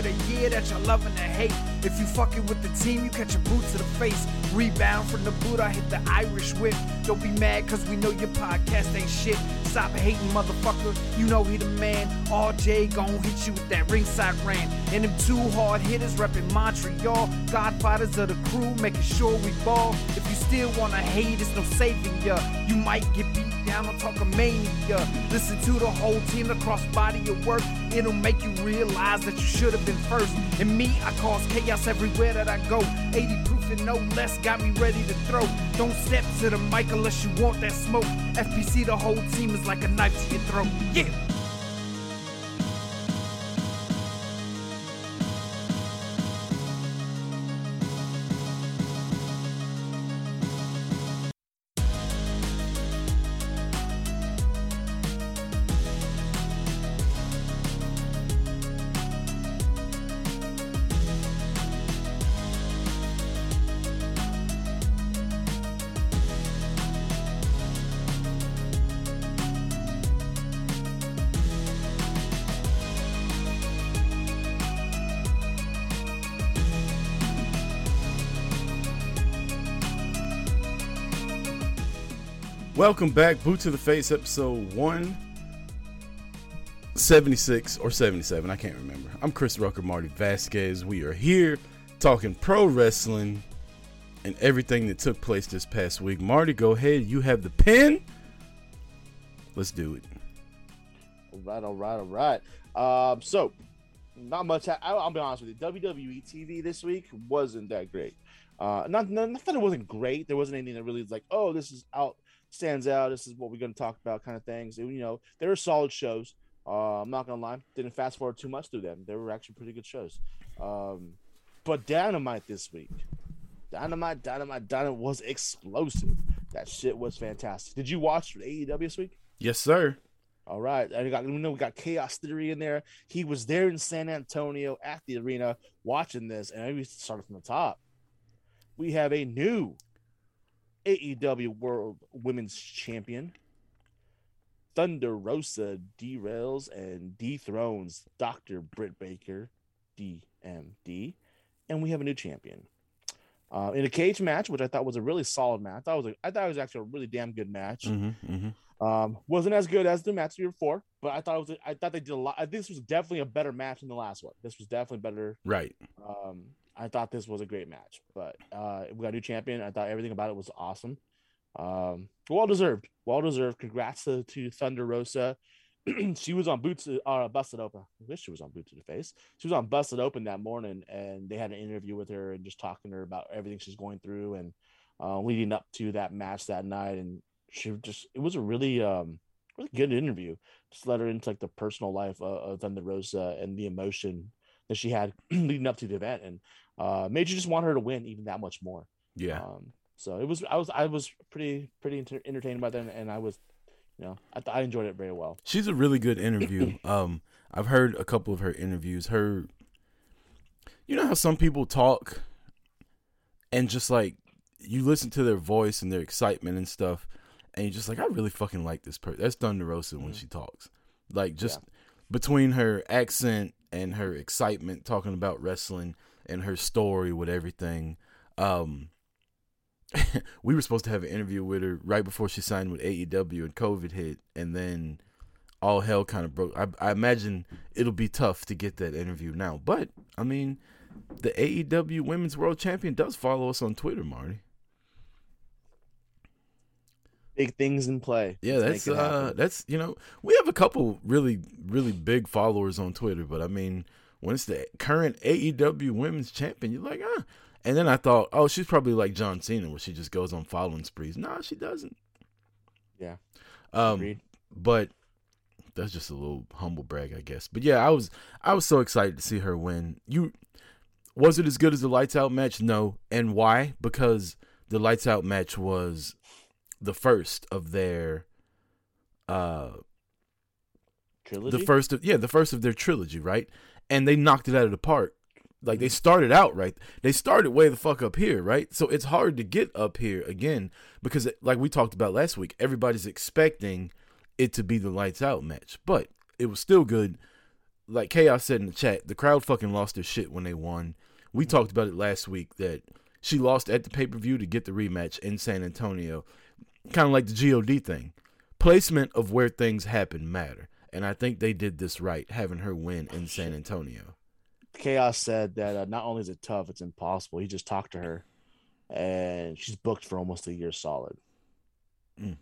The a year that you're loving to hate. If you fucking with the team, you catch a boot to the face. Rebound from the boot, I hit the Irish whip. Don't be mad, cause we know your podcast ain't shit. Stop hating, motherfucker. You know he the man. RJ gon' hit you with that ringside rant. And them two hard hitters reppin' Montreal. Godfathers of the crew, making sure we ball. If you still wanna hate, it's no saving ya. You might get beat down on mania. Listen to the whole team, the cross body of work. It'll make you realize that you should have been first. And me, I cause chaos everywhere that I go. 80 proof and no less got me ready to throw. Don't step to the mic unless you want that smoke. FPC, the whole team is like a knife to your throat. Yeah. Welcome back, Boot to the Face, episode 176 or 77. I can't remember. I'm Chris Rucker, Marty Vasquez. We are here talking pro wrestling and everything that took place this past week. Marty, go ahead. You have the pen. Let's do it. All right, all right, all right. Um, so not much. I, I'll be honest with you. WWE TV this week wasn't that great. Uh, not, not, not that it wasn't great. There wasn't anything that really was like, oh, this is out stands out. This is what we're going to talk about, kind of things. you know, they were solid shows. Uh, I'm not gonna lie, didn't fast forward too much through them. They were actually pretty good shows. Um, but Dynamite this week, Dynamite, Dynamite, Dynamite was explosive. That shit was fantastic. Did you watch AEW this week? Yes, sir. All right, and we got we know we got Chaos Theory in there. He was there in San Antonio at the arena watching this, and we started from the top. We have a new AEW World Women's Champion. Thunder Rosa derails and dethrones Dr. Britt Baker, DMD, and we have a new champion. Uh, in a cage match, which I thought was a really solid match. I thought it was, a, I thought it was actually a really damn good match. Mm-hmm, mm-hmm. Um, wasn't as good as the match before, but I thought it was. I thought they did a lot. This was definitely a better match than the last one. This was definitely better. Right. Um, I thought this was a great match, but uh, we got a new champion. I thought everything about it was awesome. Um, well deserved, well deserved. Congrats to, to Thunder Rosa. she was on Boots, uh, Busted Open. I wish she was on Boots to the Face. She was on Busted Open that morning, and they had an interview with her and just talking to her about everything she's going through and uh, leading up to that match that night. And she just, it was a really, um, really good interview. Just let her into like the personal life of, of Thunder Rosa and the emotion that she had leading up to the event, and uh, made you just want her to win even that much more. Yeah. Um, so it was I was I was pretty pretty inter- entertained by that, and I was, you know, I, I enjoyed it very well. She's a really good interview. um, I've heard a couple of her interviews. Her, you know how some people talk, and just like you listen to their voice and their excitement and stuff, and you're just like, I really fucking like this person. That's Thunder Rosa when mm-hmm. she talks. Like just yeah. between her accent and her excitement talking about wrestling and her story with everything. Um, we were supposed to have an interview with her right before she signed with AEW and COVID hit, and then all hell kind of broke. I, I, imagine it'll be tough to get that interview now, but I mean, the AEW Women's World Champion does follow us on Twitter, Marty. Big things in play. Yeah, Let's that's uh, that's you know we have a couple really really big followers on Twitter, but I mean when it's the current AEW Women's Champion, you're like ah and then I thought, oh, she's probably like John Cena, where she just goes on following sprees. No, she doesn't. Yeah. Um, Agreed. but that's just a little humble brag, I guess. But yeah, I was I was so excited to see her win. You was it as good as the lights out match? No. And why? Because the lights out match was the first of their uh trilogy. The first of yeah, the first of their trilogy, right? And they knocked it out of the park like they mm. started out right. They started way the fuck up here, right? So it's hard to get up here again because, like we talked about last week, everybody's expecting it to be the lights out match, but it was still good. Like Chaos said in the chat, the crowd fucking lost their shit when they won. We mm. talked about it last week that she lost at the pay per view to get the rematch in San Antonio, kind of like the God thing. Placement of where things happen matter, and I think they did this right, having her win in San Antonio. Chaos said that uh, not only is it tough, it's impossible. He just talked to her, and she's booked for almost a year solid. Mm.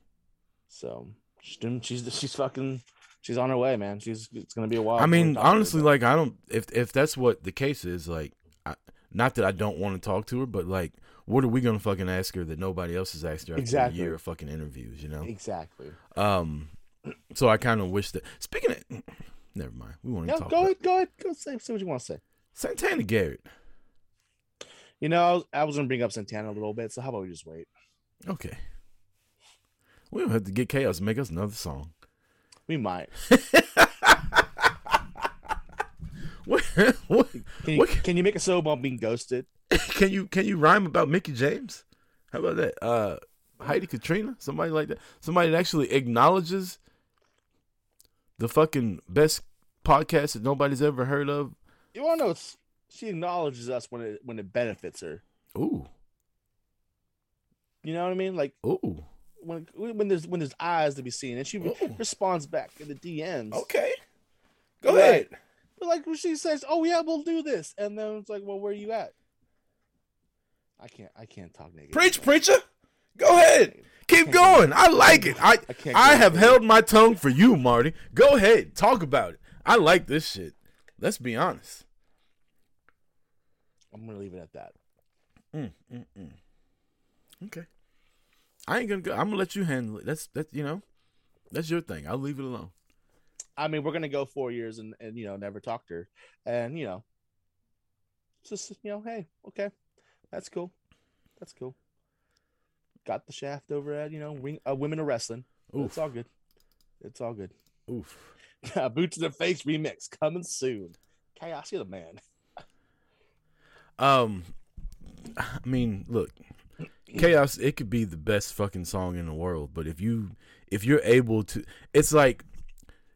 So she's doing, she's she's fucking she's on her way, man. She's it's gonna be a while. I mean, honestly, like I don't if if that's what the case is, like, I, not that I don't want to talk to her, but like, what are we gonna fucking ask her that nobody else has asked her after exactly. a year of fucking interviews? You know, exactly. Um, so I kind of wish that. Speaking of Never mind. We want to talk. Go ahead. Go ahead. Go say, say what you want to say. Santana Garrett. You know, I was, I was going to bring up Santana a little bit, so how about we just wait? Okay. We don't have to get chaos and make us another song. We might. what, what, can, you, what, can you make a song about being ghosted? can you can you rhyme about Mickie James? How about that? Uh, Heidi Katrina, somebody like that, somebody that actually acknowledges the fucking best podcast that nobody's ever heard of. You want to know? She acknowledges us when it when it benefits her. Ooh. You know what I mean? Like, ooh. when when there's when there's eyes to be seen, and she Ooh. responds back in the DMs. Okay. Go Right. ahead. But like when she says, "Oh yeah, we'll do this," and then it's like, "Well, where are you at?" I can't. I can't talk negative. Preach, preacher. Go ahead. Keep going. I like it. I I can't I have held my tongue for you, Marty. Go ahead. Talk about it. I like this shit. Let's be honest. I'm gonna leave it at that. Mm, mm, mm. Okay. I ain't gonna go. I'm gonna let you handle it. That's that's you know, that's your thing. I'll leave it alone. I mean, we're gonna go four years and and you know never talk to her, and you know, just you know, hey, okay, that's cool, that's cool. Got the shaft over at you know ring, uh, women of wrestling. It's all good. It's all good. Oof. Boot to the face remix coming soon. Chaos, you're the man. Um, I mean, look, chaos. It could be the best fucking song in the world, but if you if you're able to, it's like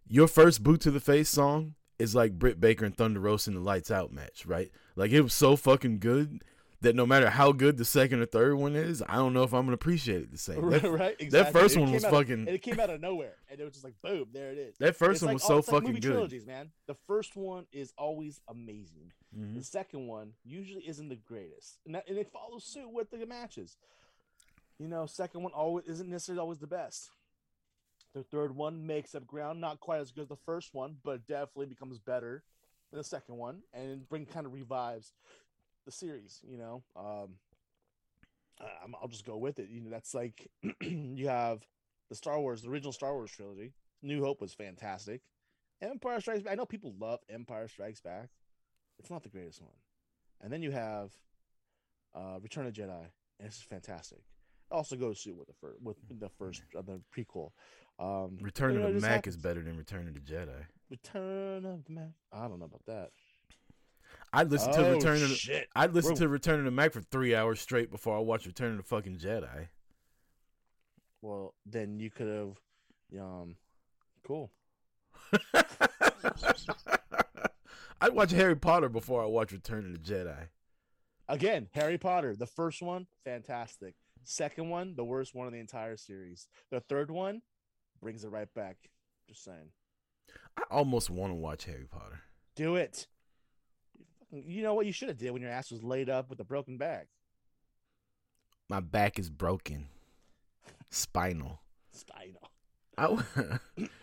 your first boot to the face song is like Britt Baker and Thunder Rosa in the Lights Out match, right? Like it was so fucking good that no matter how good the second or third one is, I don't know if I'm gonna appreciate it the same. right, That, right. that first It one was of- fucking. and it came out of nowhere, and it was just like boom, there it is. that first It's one like was so like fucking movie good. Trilogies, man. The first one is always amazing. Mhm. The second one usually isn't the greatest, and, that, and it follows suit with the matches. You know, second one always isn't necessarily always the best. The third one makes up ground, not quite as good as the first one, but definitely becomes better than the second one, and bring kind of revives the series. You know, um, I- I'm, I'll just go with it. You know, that's like you have the Star Wars, the original Star Wars trilogy. New Hope was fantastic. Empire Strikes Back. I know people love Empire Strikes Back. It's not the greatest one. And then you have uh, Return of Jedi, and it's fantastic. It also goes to with the first with the first uh, the prequel. Um, Return you of know, the this Mac is better than Return of the Jedi. Return of the Mac. I don't know about that. I'd listen to Oh, Return of the shit. I'd listen We're- to Return of the Mack for three hours straight before I watch Return of the fucking Jedi. Well, then you could have, um, cool. I'd watch Harry Potter before I watch Return of the Jedi. Again, Harry Potter, the first one, fantastic. Second one, the worst one in the entire series. The third one brings it right back. Just saying. I almost want to watch Harry Potter. Do it. You know what you should have did when your ass was laid up with a broken back. My back is broken, spinal. Spinal. I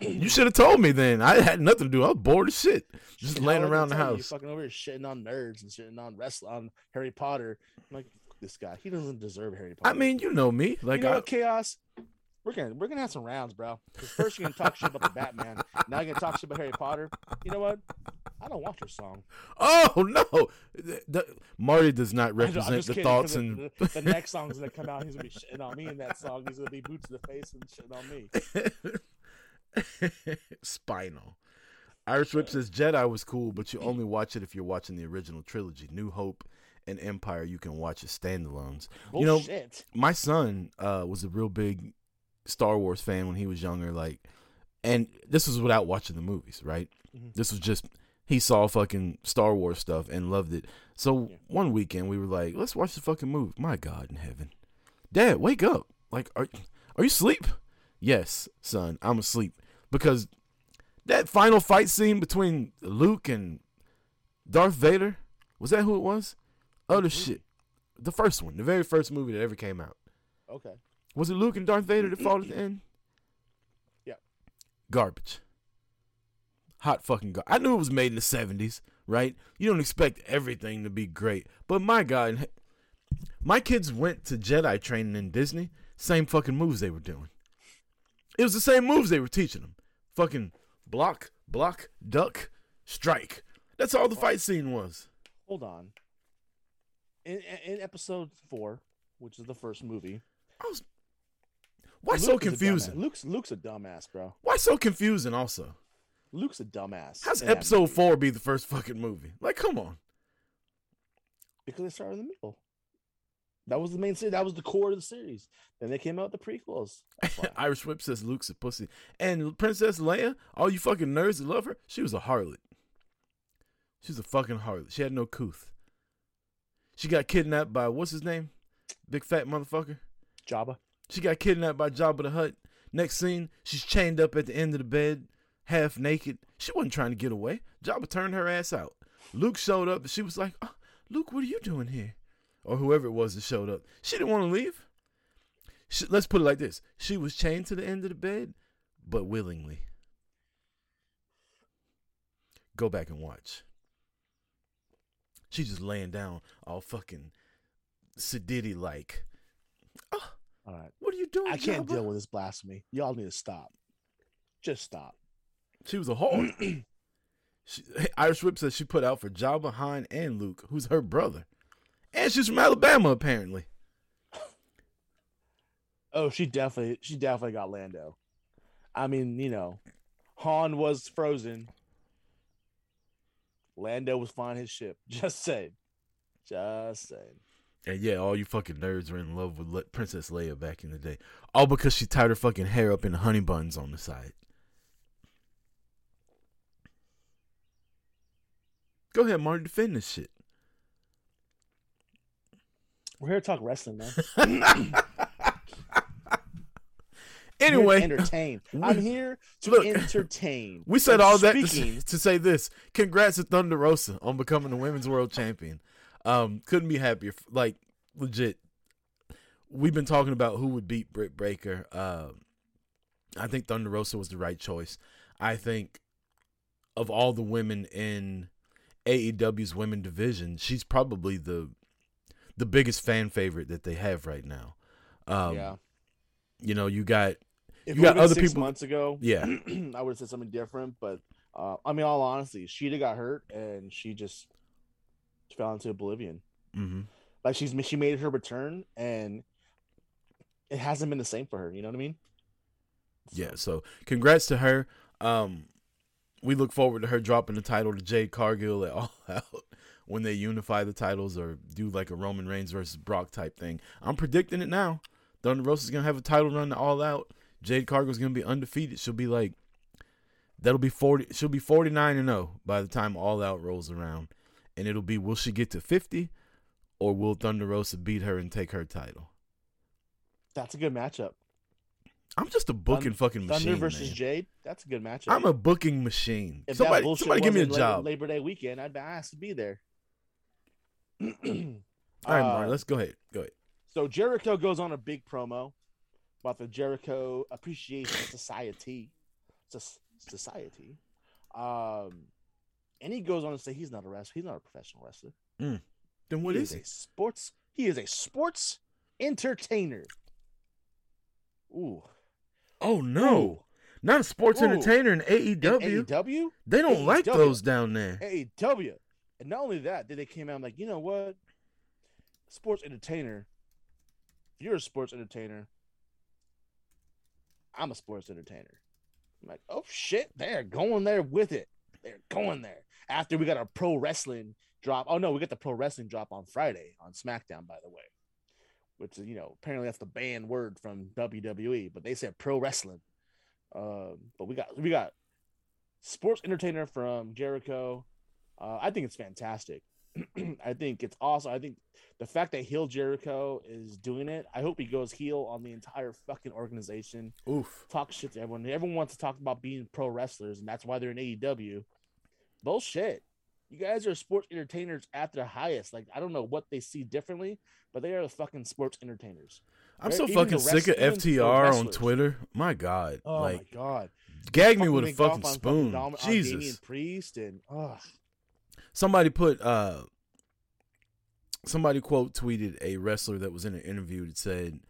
you should have told me then. I had nothing to do. I was bored as shit, just Shit, laying how would I around the tell you? You're house. fucking over here shitting on nerds and shitting on wrestling on Harry Potter. I'm like, this guy. He doesn't deserve Harry Potter. I mean, you know me. Like, you know I, chaos. We're gonna we're gonna have some rounds, bro. first you're gonna talk shit about the Batman. Now you're gonna talk shit about Harry Potter. You know what? I don't want your song. oh no, The- the- Marty does not represent the kidding, thoughts and the, the next song's gonna come out. He's gonna be shitting on me in that song. He's gonna be boots to the face and shitting on me. spinal. Irish Whip says Jedi was cool, but you only watch it if you're watching the original trilogy. New Hope and Empire you can watch as standalones. You know, my son uh, was a real big Star Wars fan when he was younger. Like, and this was without watching the movies, right? Mhm. This was just he saw fucking Star Wars stuff and loved it. So Yeah. one weekend we were like, let's watch the fucking movie. My God in heaven, Dad, wake up! Like, are are you asleep? Yes, son, I'm asleep because that final fight scene between Luke and Darth Vader was that who it was? Other Which shit. The first one, the very first movie that ever came out. Okay. Was it Luke and Darth Vader that fought at the end? Yeah. Garbage. Hot fucking gar- I knew it was made in the 70s, right? You don't expect everything to be great. But my God, my kids went to Jedi training in Disney, same fucking moves they were doing. It was the same moves they were teaching them. Fucking block, block, duck, strike. That's all the fight scene was. Hold on. In in episode four, which is the first movie, I was Why so Luke dumbass. confusing? Luke's Luke's a dumbass, bro. Why so confusing also? Luke's a dumbass. How's episode four be the first fucking movie? Like, come on. Because they started in the middle. That was the main series. That was the core of the series. Then they came out with the prequels. Irish Whip says Luke's a pussy. And Princess Leia, all you fucking nerds that love her, she was a harlot. She was a fucking harlot. She had no couth. She got kidnapped by what's his name? Big fat motherfucker. Jabba. She got kidnapped by Jabba the Hutt. Next scene, she's chained up at the end of the bed, half naked. She wasn't trying to get away. Jabba turned her ass out. Luke showed up and she was like, oh, Luke, what are you doing here? Or whoever it was that showed up. She didn't want to leave. She, let's put it like this she was chained to the end of the bed, but willingly. Go back and watch. She just laying down all fucking sedity like. Oh, All right. what are you doing? I can't Jabba?" deal with this blasphemy. Y'all need to stop. Just stop. She was a whore. she, Irish Whip says she put out for Jabba, Han, and Luke, who's her brother. And she's from Alabama, apparently. Oh, she definitely she definitely got Lando. I mean, you know, Han was frozen. Lando was flying his ship. Just saying. Just saying. And yeah, all you fucking nerds were in love with Le- Princess Leia back in the day. All because she tied her fucking hair up in honey buns on the side. Go ahead, Marty, defend this shit. We're here to talk wrestling, man. I'm Anyway, here to entertain. I'm here to Look, entertain. We said And all that to, speaking- to say this. Congrats to Thunder Rosa on becoming the women's world champion. Um, couldn't be happier. Like legit, we've been talking about who would beat Britt Baker. Um, I think Thunder Rosa was the right choice. I think of all the women in AEW's women division, she's probably the the biggest fan favorite that they have right now. Um, yeah. you know, you got If you got other people- months ago, yeah, I would have said something different. But uh, I mean, all honesty, Shida got hurt and she just fell into oblivion. hmm Like she's she made her return and it hasn't been the same for her. You know what I mean? Yeah, so congrats to her. Um, we look forward to her dropping the title to Jade Cargill at All Out when they unify the titles or do like a Roman Reigns versus Brock type thing. I'm predicting it now. Thunder Rosa's is gonna have a title run to All Out. Jade Cargill's gonna be undefeated. She'll be like, that'll be forty. She'll be forty nine and zero by the time All Out rolls around, and it'll be will she get to fifty, or will Thunder Rosa beat her and take her title? That's a good matchup. I'm just a booking Thun- fucking machine. Thunder versus man. Jade. That's a good matchup. I'm a booking machine. if somebody somebody give me a job. Labor Day weekend, I'd be asked to be there. All right, Uh, let's go ahead. Go ahead. So Jericho goes on a big promo about the Jericho Appreciation Society. Soc- Society. Um, and he goes on to say he's not a wrestler. He's not a professional wrestler. Mm. Then what he is a it? sports. He is a sports entertainer. Ooh. Oh no, not a sports Ooh. entertainer in In AEW. AEW? They don't like those down there. AEW. And not only that, then they came out like, you know what? Sports entertainer. If you're a sports entertainer, I'm a sports entertainer. I'm like, oh shit, they're going there with it. They're going there. After we got our pro wrestling drop. Oh no, we got the pro wrestling drop on Friday on SmackDown, by the way. Which is, you know, apparently that's the banned word from WWE, but they said pro wrestling. Um, but we got we got sports entertainer from Jericho. Uh, I think it's fantastic. I think it's awesome. I think the fact that heel Jericho is doing it. I hope he goes heel on the entire fucking organization. Oof. Talk shit to everyone. Everyone wants to talk about being pro wrestlers, and that's why they're in AEW. Bullshit. You guys are sports entertainers at their highest. Like I don't know what they see differently, but they are the fucking sports entertainers. I'm so fucking sick of wrest- even the FTR on. Twitter. My God, Oh like my god! gag me with a fucking on spoon. Dom- on Damian Jesus. Priest and oh, Somebody put uh, somebody quote tweeted a wrestler that was in an interview that said,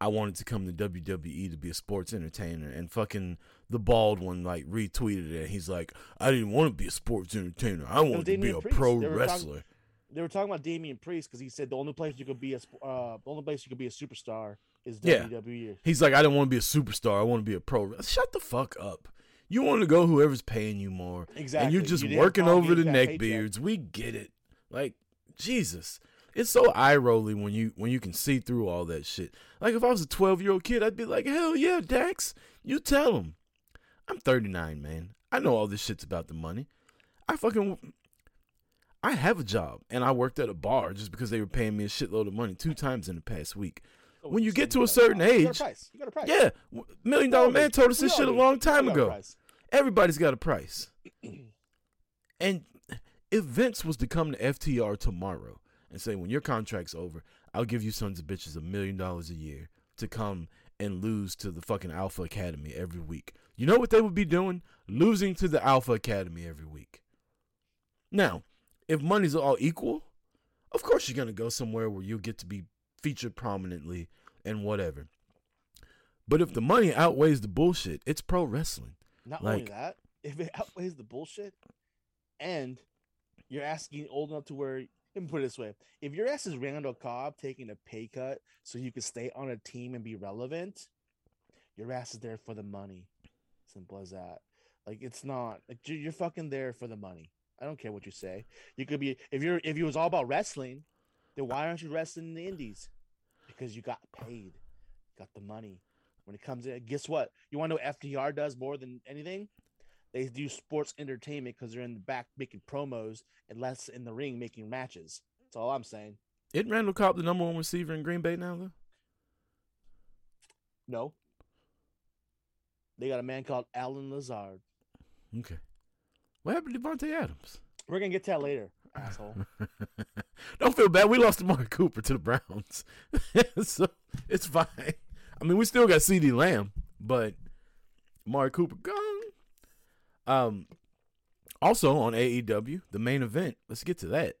"I wanted to come to WWE to be a sports entertainer," and fucking the bald one like retweeted it. He's like, "I didn't want to be a sports entertainer. I wanted to be a Priest. pro They were talking- wrestler." they were talking about Damian Priest because he said the only place you could be a uh, the only place you could be a superstar is. Yeah. WWE. He's like, I don't want to be a superstar. I want to be a pro. Shut the fuck up. You want to go whoever's paying you more. Exactly. And you're just You working over the that neck beards. We get it. Like, Jesus. It's so eye rolling when you when you can see through all that shit. Like if I was a 12 year old kid, I'd be like, hell yeah, Dax. You tell him. I'm 39, man. I know all this shit's about the money. I fucking I have a job and I worked at a bar just because they were paying me a shitload of money two times in the past week. when you're get to a certain you got age, a price. You got a price. yeah, Million dollar Man told us this shit a long time all got a ago. Everybody's got a price. and if Vince was to come to FTR tomorrow and say, when your contract's over, I'll give you sons of bitches a million dollars a year to come and lose to the fucking Alpha Academy every week. You know what they would be doing? Losing to the Alpha Academy every week. Now, if money's all equal, of course you're going to go somewhere where you'll get to be featured prominently and whatever. But if the money outweighs the bullshit, it's pro wrestling. Not only Like- that, if it outweighs the bullshit, and you're asking old enough to where let me put it this way: if your ass is Randall Cobb taking a pay cut so you can stay on a team and be relevant, your ass is there for the money. Simple as that. Like it's not like you're fucking there for the money. I don't care what you say. You could be if you're if you was all about wrestling, then why aren't you wrestling in the indies? Because you got paid, got the money. When it comes in, guess what? You want to know FTR does more than anything? They do sports entertainment because they're in the back making promos and less in the ring making matches. That's all I'm saying. Isn't Randall Cobb the number one receiver in Green Bay now, though? No. They got a man called Allen Lazard. Okay. What happened to Davante Adams? We're gonna get to that later, asshole. Don't feel bad. We lost Amari Cooper to the Browns. so it's fine. I mean, we still got CeeDee Lamb, but Amari Cooper gone. Um, also on AEW, the main event. Let's get to that.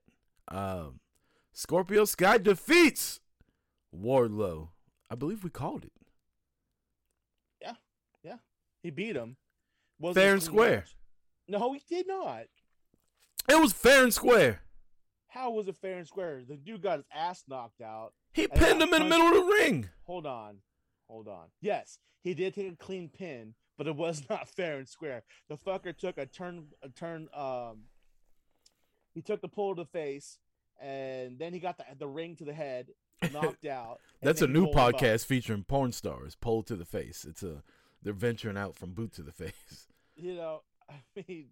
Um, Scorpio Sky defeats Wardlow. I believe we called it. Yeah, yeah, he beat him. Wasn't Fair and square. match. No, he did not. It was fair and square. How was it fair and square? The dude got his ass knocked out. He pinned him in the middle of the ring. Hold on. Hold on. Yes, he did take a clean pin, but it was not fair and square. The fucker took a turn a turn um he took the pull to the face and then he got the the ring to the head, knocked out. That's a new pulled him up. podcast featuring porn stars. Pole to the face. It's a they're venturing out from boot to the face. You know, I mean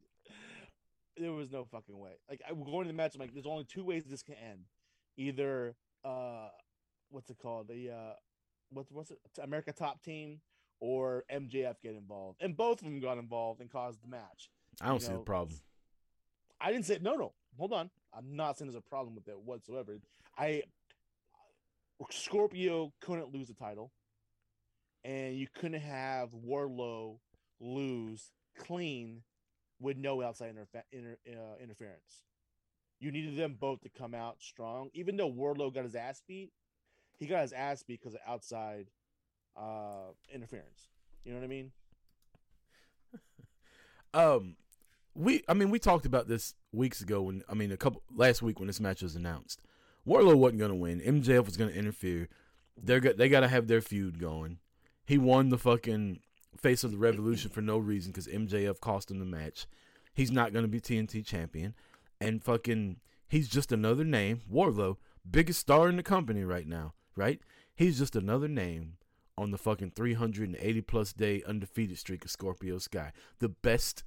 there was no fucking way. Like I am going to the match, I'm like, there's only two ways this can end. Either uh what's it called? The uh what's what's it America top team or MJF get involved. And both of them got involved and caused the match. I don't You see know, the problem. I didn't say no, no. Hold on. I'm not saying there's a problem with it whatsoever. I Scorpio couldn't lose the title, and you couldn't have Wardlow lose clean with no outside interfe- inter- uh, interference. You needed them both to come out strong. Even though Wardlow got his ass beat, he got his ass beat because of outside uh, interference. You know what I mean? Um, we I mean we talked about this weeks ago when I mean a couple last week when this match was announced. Wardlow wasn't gonna win. MJF was gonna interfere. They're go- they gotta have their feud going. He won the fucking face of the revolution for no reason because MJF cost him the match. He's not gonna be TNT champion, and fucking he's just another name. Wardlow, biggest star in the company right now, right? He's just another name on the fucking 380 plus day undefeated streak of Scorpio Sky, the best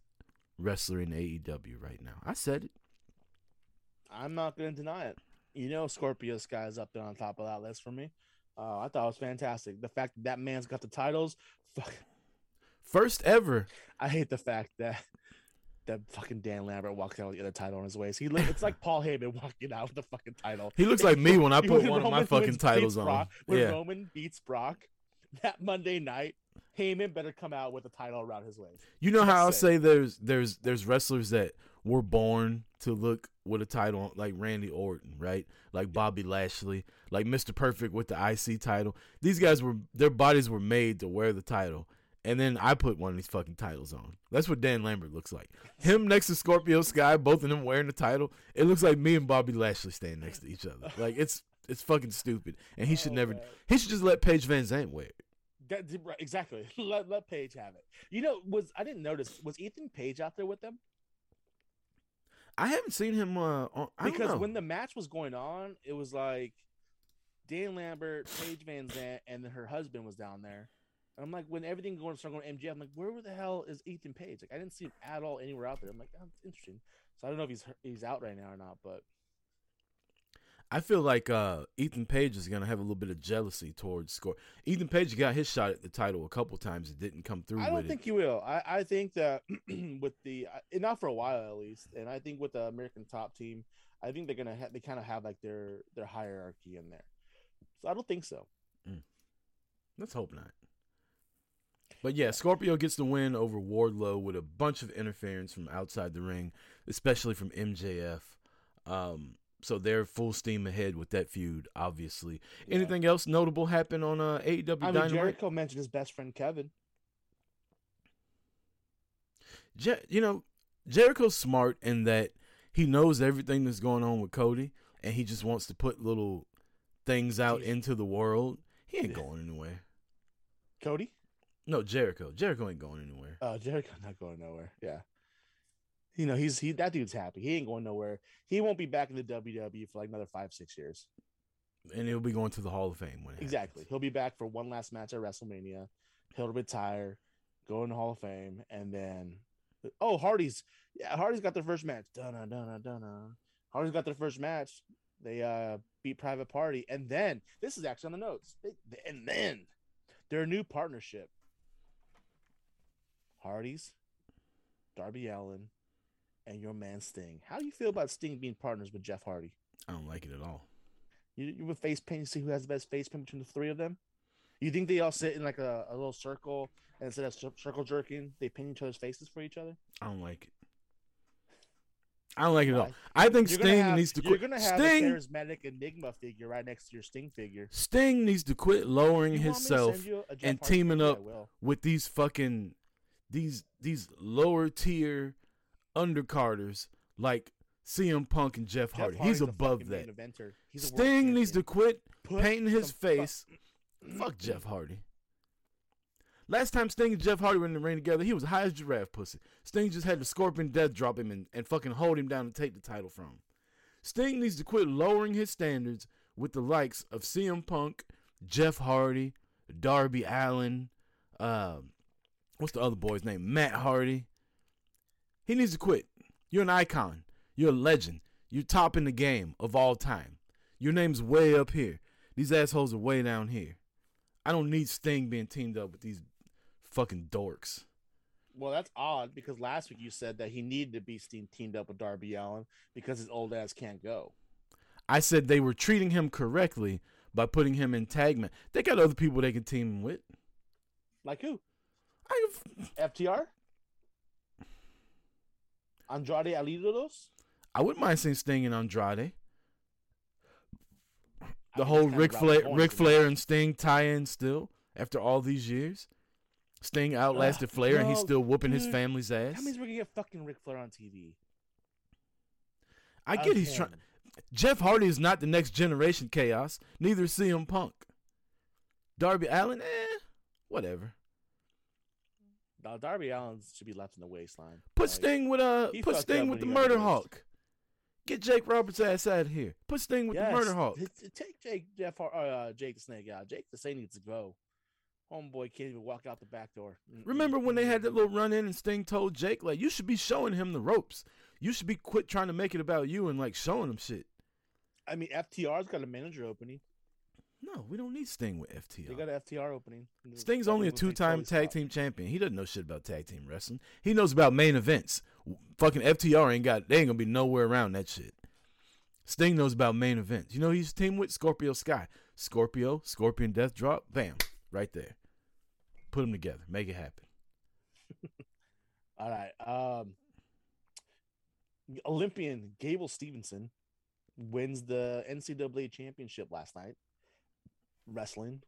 wrestler in AEW right now. I said it. I'm not going to deny it. You know, Scorpio Sky is up there on top of that list for me. Uh, I thought it was fantastic. The fact that that man's got the titles. Fuck, First ever. I hate the fact that that fucking Dan Lambert walks out with the other title on his waist. He look, it's like Paul Heyman walking out with the fucking title. He looks like me when I put one of my fucking titles beats on. Brock, when Yeah. Roman beats Brock that Monday night, Heyman better come out with a title around his waist. You know how I Just say. say there's there's there's wrestlers that were born to look with a title like Randy Orton, right? Like Bobby Lashley, like Mr. Perfect with the IC title. These guys were their bodies were made to wear the title. And then I put one of these fucking titles on. That's what Dan Lambert looks like. Him next to Scorpio Sky, both of them wearing the title. It looks like me and Bobby Lashley standing next to each other. Like it's it's fucking stupid. And he should Oh, never man. he should just let Paige VanZant wear it. That, right, exactly. Let let Page have it. You know, was I didn't notice was Ethan Page out there with them? I haven't seen him uh on because when the match was going on, it was like Dan Lambert, Paige VanZant, and then her husband was down there. And I'm like, when everything going started going to MJ, I'm like, where the hell is Ethan Page? Like, I didn't see him at all anywhere out there. I'm like, oh, interesting. So I don't know if he's he's out right now or not, but I feel like uh, Ethan Page is gonna have a little bit of jealousy towards Score. Ethan Page got his shot at the title a couple times. It didn't come through. I don't think it. he will. I, I think that with the uh, not for a while at least, and I think with the American Top Team, I think they're gonna ha- they kind of have like their their hierarchy in there. So I don't think so. Let's hope not. But yeah, Scorpio gets the win over Wardlow with a bunch of interference from outside the ring, especially from MJF. Um, so they're full steam ahead with that feud. Obviously, Yeah. anything else notable happen on uh, AEW I mean, Dynamite? Jericho mentioned his best friend Kevin. Je- you know, Jericho's smart in that he knows everything that's going on with Cody, and he just wants to put little things out Tease. into the world. He ain't going anywhere. Cody? No, Jericho. Jericho ain't going anywhere. Uh, Jericho not going nowhere. Yeah. You know, he's he that dude's happy. He ain't going nowhere. He won't be back in the WWE for like another five, six years. And he'll be going to the Hall of Fame when Exactly. happens. He'll be back for one last match at WrestleMania. He'll retire, go in the Hall of Fame, and then oh Hardy's yeah, Hardy's got their first match. Dun dun dun dun. Hardy's got their first match. They uh beat Private Party, and then this is actually on the notes. They, and then their new partnership. Hardy's, Darby Allin, and your man Sting. How do you feel about Sting being partners with Jeff Hardy? I don't like it at all. You, you would face paint to see who has the best face paint between the three of them. You think they all sit in like a, a little circle and instead of circle jerking, they paint each other's faces for each other? I don't like it. I don't like it at all. I think You're Sting have, needs to you're quit. gonna have Sting, a charismatic enigma figure right next to your Sting figure. Sting needs to quit lowering You want me to himself send you a Jeff and Hardy teaming up with these fucking these these lower tier undercarders like CM Punk and Jeff Jeff Hardy. Hardy's He's above that. He's Sting needs to quit Put painting his some fu- face. Fuck Jeff Hardy. Last time Sting and Jeff Hardy were in the ring together, he was high as giraffe pussy. Sting just had the scorpion death drop him and, and fucking hold him down and take the title from him. Sting needs to quit lowering his standards with the likes of CM Punk, Jeff Hardy, Darby Allin, um, what's the other boy's name? Matt Hardy. He needs to quit. You're an icon. You're a legend. You're top in the game of all time. Your name's way up here. These assholes are way down here. I don't need Sting being teamed up with these fucking dorks. Well, that's odd because last week you said that he needed to be teamed up with Darby Allin because his old ass can't go. I said they were treating him correctly by putting him in tag man. They got other people they can team him with. Like who? I, FTR? Andrade El Idolo? I wouldn't mind seeing Sting and Andrade. The think whole Ric Flair, Ric Flair and Sting tie-in still after all these years. Sting outlasted Ugh, Flair and he's still whooping his family's ass. That means we're gonna get fucking Ric Flair on TV. I get he's trying. Jeff Hardy is not the next generation chaos. Neither is CM Punk. Darby Allin, eh, whatever. Darby Allin should be left in the waistline. Put Like, Sting with uh, put Sting with the when he got Murder. Hawk. Get Jake Roberts' ass out of here. Put Sting with yes, the Murder Hawk. Take Jake Jeff Har- uh, Jake the Snake out. Jake the Snake needs to go. Homeboy can't even walk out the back door. Remember when they had that little run in and Sting told Jake like, "You should be showing him the ropes. You should be quit trying to make it about you and like showing him shit." I mean, FTR's got a manager opening. No, we don't need Sting with FTR. They got an FTR opening. Sting's only a two-time tag team champion. He doesn't know shit about tag team wrestling. He knows about main events. Fucking FTR ain't got. They ain't gonna be nowhere around that shit. Sting knows about main events. You know he's team with Scorpio Sky. Scorpio, Scorpion Death Drop, bam, right there. Put them together. Make it happen. All right. Um, Olympian Gable Stevenson wins the NCAA championship last night, wrestling,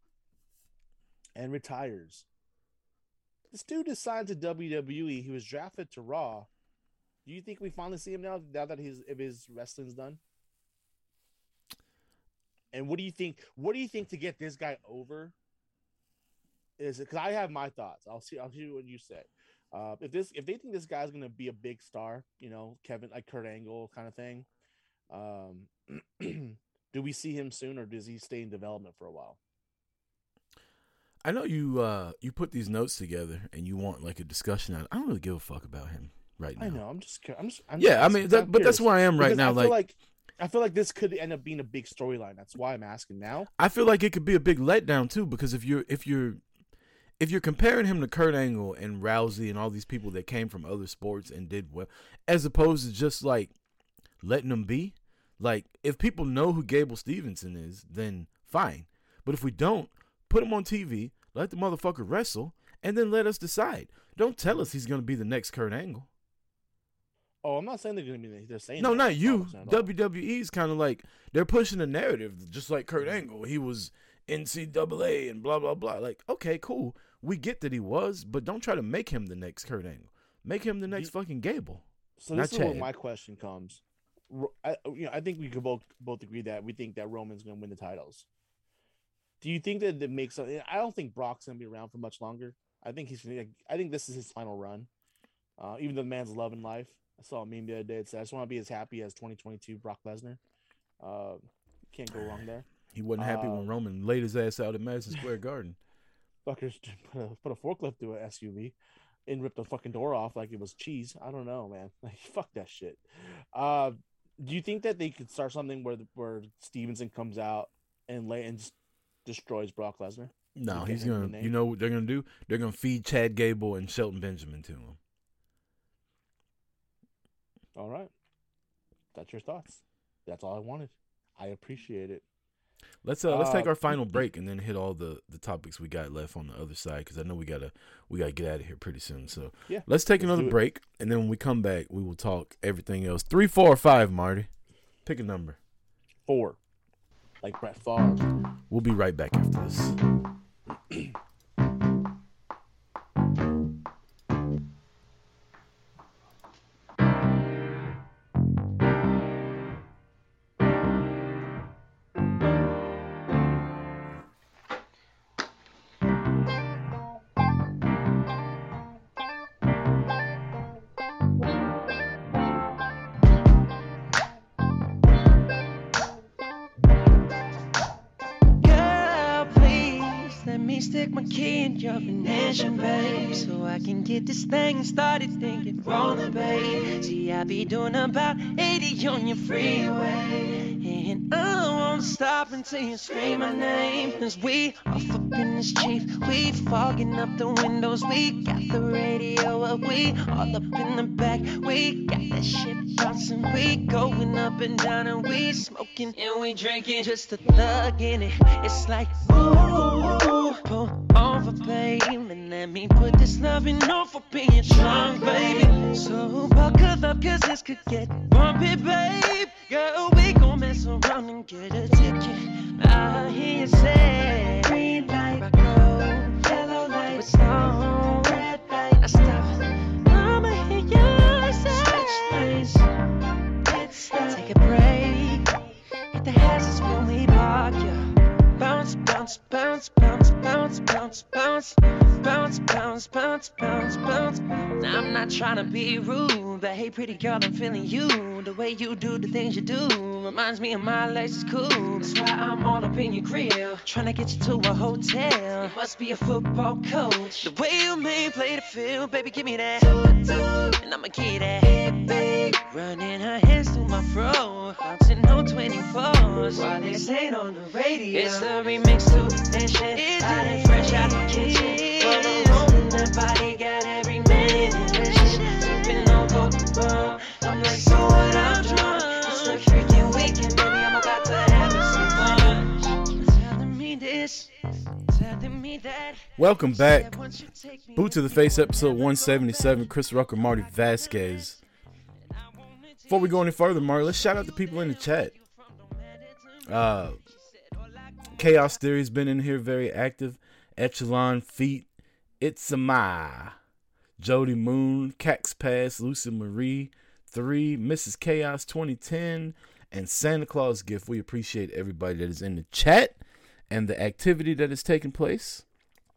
and retires. This dude is signed to WWE. He was drafted to Raw. Do you think we finally see him now? Now that his if his wrestling's done. And what do you think? What do you think to get this guy over? Is because I have my thoughts? I'll see. I'll see what you say. Uh, if this, if they think this guy's gonna be a big star, you know, Kevin like Kurt Angle kind of thing, um, do we see him soon, or does he stay in development for a while? I know you uh you put these notes together and you want like a discussion on it. I don't really give a fuck about him right now. I know. I'm just. I'm just. I'm Yeah, I just- mean, I'm that, but that's where I am right Because now. I feel Like, like I feel like this could end up being a big storyline. That's why I'm asking now. I feel like it could be a big letdown too because if you're if you're if you're comparing him to Kurt Angle and Rousey and all these people that came from other sports and did well, as opposed to just like letting them be, like if people know who Gable Stevenson is, then fine. But if we don't, put him on TV, let the motherfucker wrestle, and then let us decide. Don't tell us he's gonna be the next Kurt Angle. Oh, I'm not saying they're going to be. They're saying No, that. not you. WWE's kind of like they're pushing the narrative, just like Kurt Angle. He was NCAA and blah blah blah. Like, okay, cool. We get that he was, but don't try to make him the next Kurt Angle. Make him the next fucking Gable. So this is where my question comes. I, you know, I think we could both both agree that we think that Roman's going to win the titles. Do you think that it makes? I don't think Brock's going to be around for much longer. I think he's. I think this is his final run. Uh, even though the man's loving life. I saw a meme the other day. It said, "I just want to be as happy as 2022 Brock Lesnar." Uh, can't go wrong there. He wasn't happy Uh, when Roman laid his ass out at Madison Square Garden. Fuckers put a, put a forklift through an SUV and ripped the fucking door off like it was cheese. I don't know, man. Like fuck that shit. Uh, do you think that they could start something where where Stevenson comes out and lay and just destroys Brock Lesnar? No, he's gonna. You know what they're gonna do? They're gonna feed Chad Gable and Shelton Benjamin to him. All right, that's your thoughts. That's all I wanted. I appreciate it. Let's uh, let's take Uh, our final break and then hit all the the topics we got left on the other side because I know we gotta we gotta get out of here pretty soon. So Yeah, let's take let's another break and then when we come back we will talk everything else. Three, four, or five, Marty. Pick a number. Four, like Brett Favre. We'll be right back after this. key in your ignition, babe, so I can get this thing started thinking rolling, babe. See, I be doing about 80 on your freeway, and I won't stop until you scream my name. Cause we up in this Jeep, we fogging up the windows, we got the radio up, we all up in the back, we got that shit bouncing, we going up and down, and we smoking. And we drinking, just a thug in it. It's like, ooh, pull over, babe, and let me put this loving on for being strong, baby. So buckle up, cause this could get bumpy, babe. Girl, we gon' mess around and get a ticket. I hear you say, green light, rock road, yellow light, with snow, red light, stop. I'ma hear you say, switch lanes, stop, take a break. Bounce, bounce, bounce, bounce, bounce, bounce, bounce, bounce, bounce, bounce, bounce, bounce. I'm not trying to be rude, but hey, pretty girl, I'm feeling you. The way you do the things you do reminds me of my Lexus cool. That's why I'm all up in your grill, trying to get you to a hotel. You must be a football coach. The way you may play the field, baby, give me that. And I'ma get that. Running her hands through my fro, bouncing on 24s. While they say on the radio, it's the remix to that shit. It's body fresh out the kitchen. But I'm body, got every minute in shit. Sipping on Coca-Cola. I'm like, so what? I'm drunk. It's a freaking weekend, baby. I'm about to have some fun. Telling me this, telling me that. Welcome back. Once you take me Boot to the Face, episode 177. Chris Rucker, Marty Vasquez. Before we go any further, Marty, let's shout out the people in the chat. Uh, Chaos Theory's been in here very active. Echelon Feet, It's a Ma, Jody Moon, Cax Pass, Lucy Marie, 3, Mrs. Chaos 2010, and Santa Claus Gift. We appreciate everybody that is in the chat and the activity that is taking place.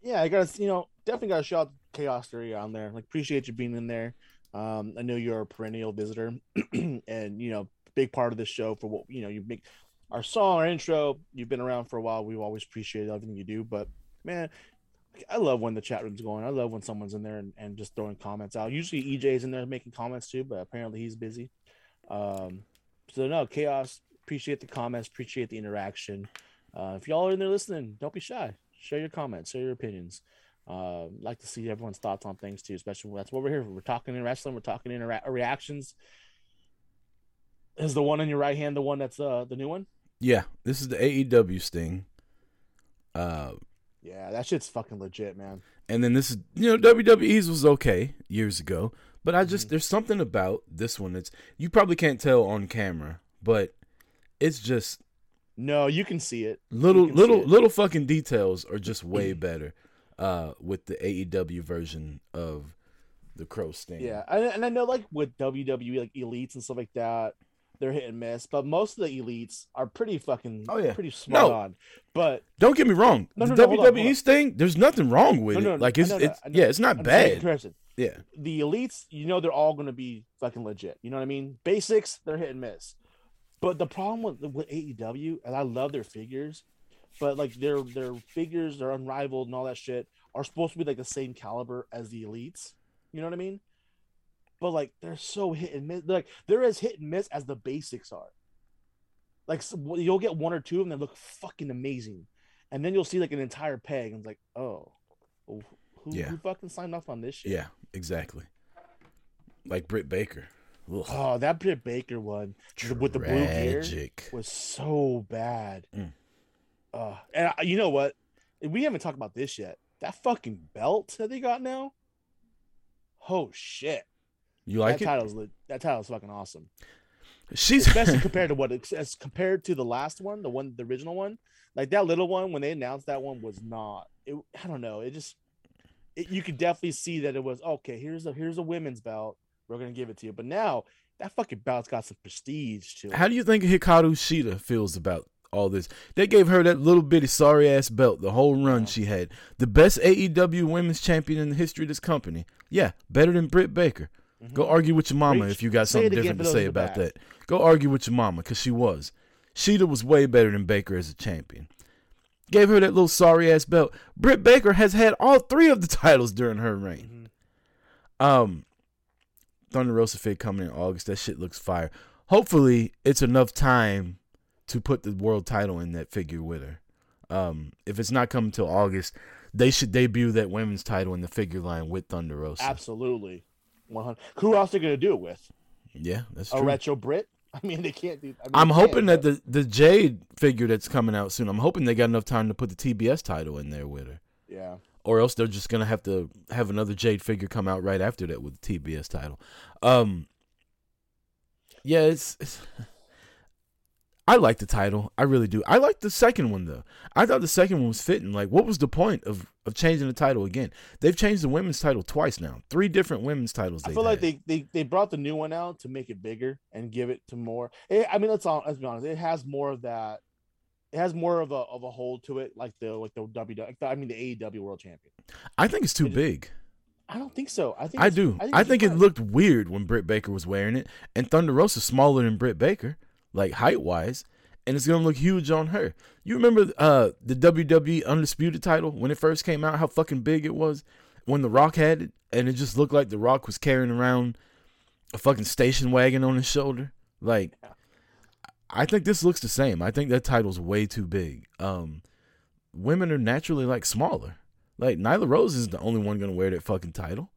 Yeah, I gotta you know definitely gotta shout out Chaos Theory on there. Like appreciate you being in there. Um, I know you're a perennial visitor, and you know big part of this show for what you know you make our song, our intro. You've been around for a while. We've always appreciated everything you do. But man, I love when the chat room's going. I love when someone's in there and, and just throwing comments out. Usually EJ's in there making comments too, but apparently he's busy. Um, So no chaos. Appreciate the comments. Appreciate the interaction. Uh, if y'all are in there listening, don't be shy. Share your comments. Share your opinions. Uh, like to see everyone's thoughts on things too. Especially that's what we're here for. We're talking in wrestling. We're talking in rea- reactions. Is the one on your right hand the one that's uh the new one? Yeah, this is the AEW Sting. Uh, Yeah, that shit's fucking legit, man. and then this is you know WWE's was okay years ago, but I Mm-hmm. just there's something about this one that's you probably can't tell on camera, but it's just No, you can see it. little little it. little fucking details are just way better uh with the AEW version of the Crow Sting. Yeah, and, and I know like with WWE, like elites and stuff like that, they're hit and miss. But most of the elites are pretty fucking, Oh, yeah. pretty smart No. on. But Don't get me wrong. No, the no, no, hold WWE hold on. Sting, there's nothing wrong with no, it. no, like it's, it's yeah, it's not I'm bad. Yeah. The elites, you know, they're all to be fucking legit. You know what I mean? Basics, they're hit and miss. But the problem with with AEW, and I love their figures, but like their their figures, they're unrivaled and all that shit, are supposed to be like the same caliber as the elites. You know what I mean? But like they're so hit and miss. Like they're as hit and miss as the basics are. Like s- you'll get one or two of them that look fucking amazing, and then you'll see like an entire peg, and it's like, oh, who, Yeah. who fucking signed off on this shit? Yeah, exactly. Like Britt Baker. Ugh. Oh, that Britt Baker one the- with the blue gear was so bad. Mm. Uh, and I, you know what? We haven't talked about this yet. That fucking belt that they got now. Oh shit! You like that it? title's lit- that title's fucking awesome. She's Especially compared to what it's- as compared to the last one, the one, the original one. Like that little one when they announced that one was not. It, I don't know. It just it, you could definitely see that it was okay. Here's a here's a women's belt. We're gonna give it to you. But now that fucking belt's got some prestige to it. How do you think Hikaru Shida feels about all this? They gave her that little bitty sorry ass belt the whole run she had. The best AEW women's champion in the history of this company. Yeah, better than Britt Baker. Go argue with your mama Preach. if you got something different to say about that. Go argue with your mama because she was. Shida was way better than Baker as a champion. Gave her that little sorry ass belt. Britt Baker has had all three of the titles during her reign. Mhm. Um, Thunder Rosa Fig coming in August. That shit looks fire. Hopefully, it's enough time to put the world title in that figure with her. Um, if it's not coming till August, they should debut that women's title in the figure line with Thunder Rosa. Absolutely. 100. Who else are they going to do it with? Yeah, that's A true. retro Britt? I mean, they can't do. I mean, they hoping that but- the the Jade figure that's coming out soon. I'm hoping they got enough time to put the TBS title in there with her, Yeah. or else they're just gonna have to have another Jade figure come out right after that with the TBS title. Um, yeah, it's, it's I like the title. I really do. I like the second one though. I thought the second one was fitting. Like, what was the point of of changing the title again? They've changed the women's title twice now. Three different women's titles. I feel like they, they they brought the new one out to make it bigger and give it to more. It, I mean, let's all let's be honest. It has more of that. It has more of a of a hold to it, like the like the W. I mean, the AEW World Champion. I think it's too it- big. I don't think so. I think I do. I it's think, it looked weird when Britt Baker was wearing it, and Thunder Rosa's smaller than Britt Baker, like height wise, and it's gonna look huge on her. You remember uh the WWE Undisputed title when it first came out? How fucking big it was when The Rock had it, and it just looked like The Rock was carrying around a fucking station wagon on his shoulder. Like, I think this looks the same. I think that title's way too big. Um, women are naturally like smaller. Like Nyla Rose is the only one gonna wear that fucking title.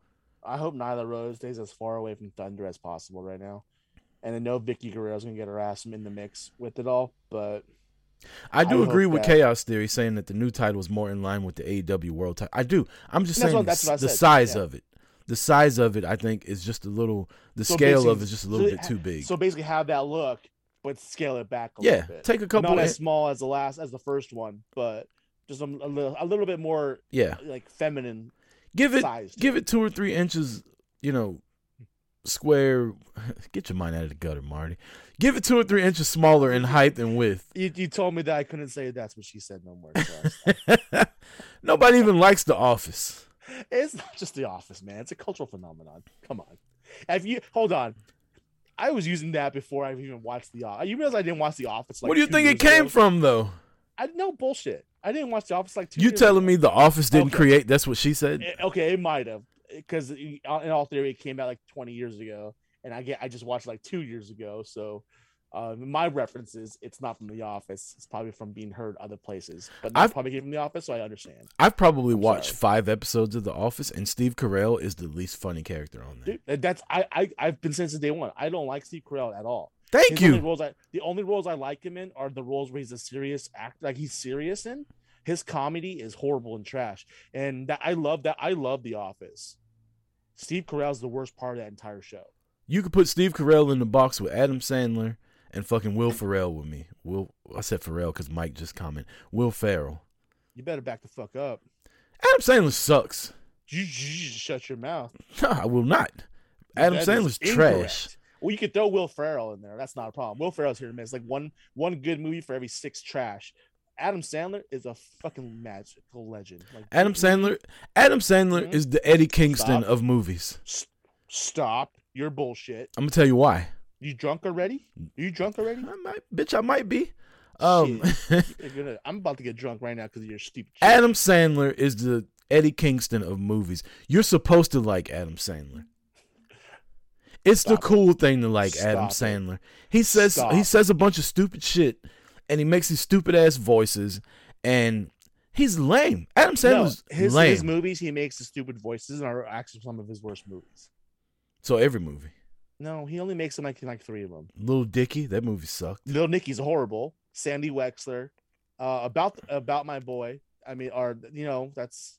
I hope Nyla Rose stays as far away from Thunder as possible right now. And I know Vickie Guerrero's gonna get her ass in the mix with it all, but I do I agree with that- Chaos Theory saying that the new title is more in line with the AEW World title. I do. I'm just saying what- the, that's what I s- the size yeah. of it. The size of it, I think, is just a little. The So scale of it is just a little so bit too big. So basically, have that look, but scale it back a yeah, little bit. take a couple. Not in- as small as the last as the first one, but just a, a little a little bit more yeah, like feminine give it give it two or three inches. You know, square. Get your mind out of the gutter, Marty. Give it two or three inches smaller in height and width. You, you told me that I couldn't say that's what she said no more. So. Nobody even likes The Office. it's not just the office, man. It's a cultural phenomenon. Come on. If you hold on. I was using that before I even watched the Office. You realize I didn't watch The Office. Like what do you think it came ago? from, though? I no bullshit. I didn't watch The Office like two. You telling ago. me The Office didn't Okay. create? That's what she said. Eh, Okay, it might have because in all theory, it came out like 20 years ago, and I get I just watched like two years ago. So, Uh, my references, it's not from The Office. It's probably from being heard other places, but I've- probably came from The Office, so I understand. I've probably I'm watched sorry. five episodes of The Office, and Steve Carell is the least funny character on there. That- that's I, I I've been saying since day one. I don't like Steve Carell at all. Thank His only you. roles I, the only roles I like him in are the roles where he's a serious act, like he's serious in. His comedy is horrible and trash, and that I love that. I love The Office. Steve Carell's the worst part of that entire show. You could put Steve Carell in the box with Adam Sandler and fucking Will Ferrell with me. Will I said Ferrell because Mike just commented. Will Ferrell. You better back the fuck up. Adam Sandler sucks. You, you shut your mouth. No, I will not. Adam That Sandler's trash. Well, you could throw Will Ferrell in there. That's not a problem. Will Ferrell's here to miss. Like one one good movie for every six trash. Adam Sandler is a fucking magical legend. Like Adam Sandler. Adam Sandler Mhm. is the Eddie Kingston Stop. of movies. S- stop your bullshit. I'm gonna tell you why. You drunk already? Are you drunk already? I might, bitch, I might be. Um, gonna- I'm about to get drunk right now because of your stupid shit. Adam Sandler is the Eddie Kingston of movies. You're supposed to like Adam Sandler. It's the Stop it. cool thing to like Adam Stop it. Sandler. He says Stop. he says a bunch of stupid shit, and he makes these stupid ass voices, and he's lame. Adam No, Sandler's his, lame. his movies, he makes the stupid voices and are actually some of his worst movies. so every movie, No, he only makes them like like three of them. Little Dicky, that movie sucked. Little Nicky's horrible. Sandy Wexler, uh, about about my boy. I mean, or you know, that's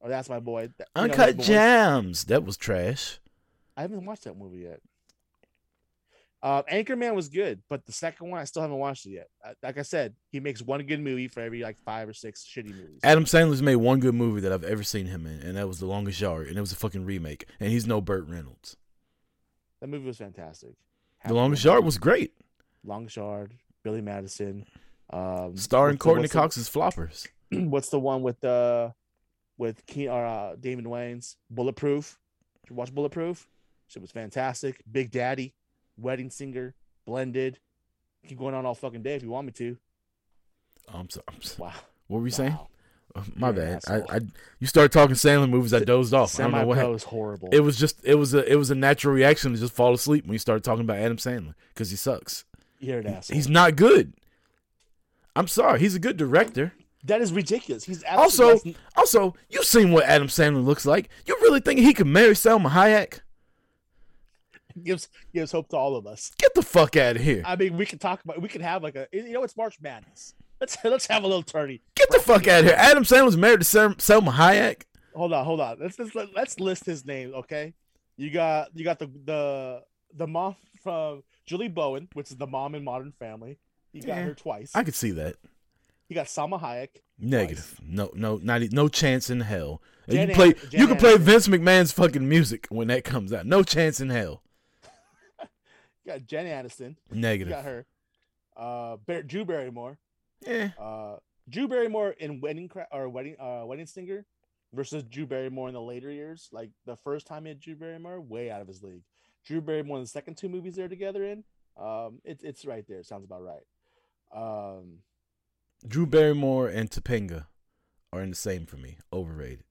or that's my boy. That- know, Uncut boys- Gems, that was trash. I haven't watched that movie yet. Uh, Anchorman was good, but the second one I still haven't watched it yet. Uh, Like I said, he makes one good movie for every like five or six shitty movies. Adam Sandler's made one good movie that I've ever seen him in, and that was The Longest Yard, and it was a fucking remake, and he's no Burt Reynolds. That movie was fantastic. The Longest Yard was great, Longest Yard, Billy Madison, um, starring the- Courtney the- Cox's floppers. what's the one with uh with Ke- or, uh, Damon Wayans? Bulletproof. Did you watch Bulletproof? It was fantastic. Big Daddy, Wedding Singer, Blended. Keep going on all fucking day if you want me to. Oh, I'm sorry. I'm so- Wow. What were you saying? Oh, my You're bad. I. I you started talking Sandler movies. I dozed off. I don't know what. Is horrible. It was just it was a it was a natural reaction to just fall asleep when you started talking about Adam Sandler because he sucks. You're an asshole. He's not good. I'm sorry. He's a good director. that is ridiculous. He's Also, absolutely also, you've seen what Adam Sandler looks like. You really think he could marry Selma Hayek? gives gives hope to all of us. Get the fuck out of here. I mean, we can talk about. We can have like a. You know, it's March Madness. Let's let's have a little tourney. Get the fuck out of here. Adam Sandler's married to Sel- Selma Hayek. Hold on, hold on. Let's let's let's list his name. Okay, you got you got the the the mom from Julie Bowen, which is the mom in Modern Family. You got Yeah, her twice. I could see that. You got Salma Hayek. Negative. No, no, not no chance in hell. Jen you play. Jen you can play Vince McMahon's fucking music when that comes out. No chance in hell. You got Jen Aniston. You Negative. got her. Uh, Bar- Drew Barrymore. Yeah. Uh, Drew Barrymore in Wedding Cra- or Wedding uh Wedding Singer versus Drew Barrymore in the later years. Like the first time he had Drew Barrymore, way out of his league. Drew Barrymore in the second two movies they're together in. Um, it's it's right there. Sounds about right. Um, Drew Barrymore and Topanga are in the same for me. Overrated.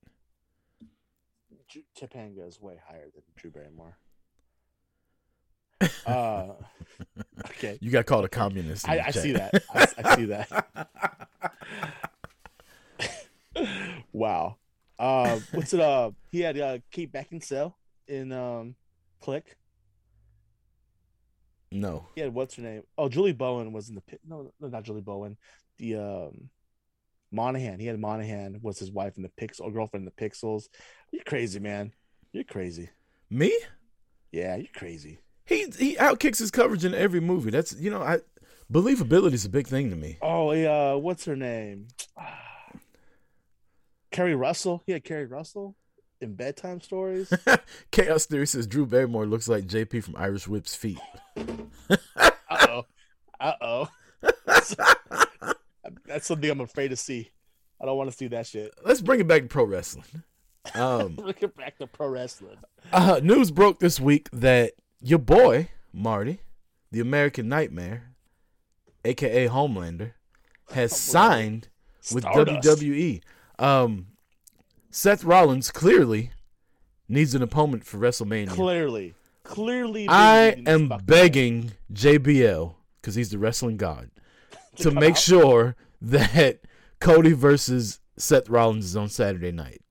Topanga is way higher than Drew Barrymore. Uh, okay, You got called a communist. I, I see that. I, I see that. wow. Uh, what's it? Uh, he had uh, Kate Beckinsale in um, Click. no. He had what's her name? Oh, Julie Bowen was in the pit. No, no, not Julie Bowen. The um, Monaghan. He had Monaghan was his wife in the Pixel, girlfriend in the Pixels. You're crazy, man. You're crazy. Me? Yeah, you're crazy. He he outkicks his coverage in every movie. That's you know I believability is a big thing to me. Oh, yeah. What's her name? Keri Russell. He had Keri Russell in bedtime stories. Chaos Theory says Drew Barrymore looks like JP from Irish Whip's feet. Uh oh. Uh oh. That's something I'm afraid to see. I don't want to see that shit. Let's bring it back to pro wrestling. Um, Looking back to pro wrestling. uh, news broke this week that your boy Marty, the American Nightmare, aka Homelander, has signed with Stardust. WWE. Um, Seth Rollins clearly needs an opponent for WrestleMania. Clearly, clearly. I am begging JBL because he's the wrestling god, to make sure that Cody versus Seth Rollins is on Saturday night.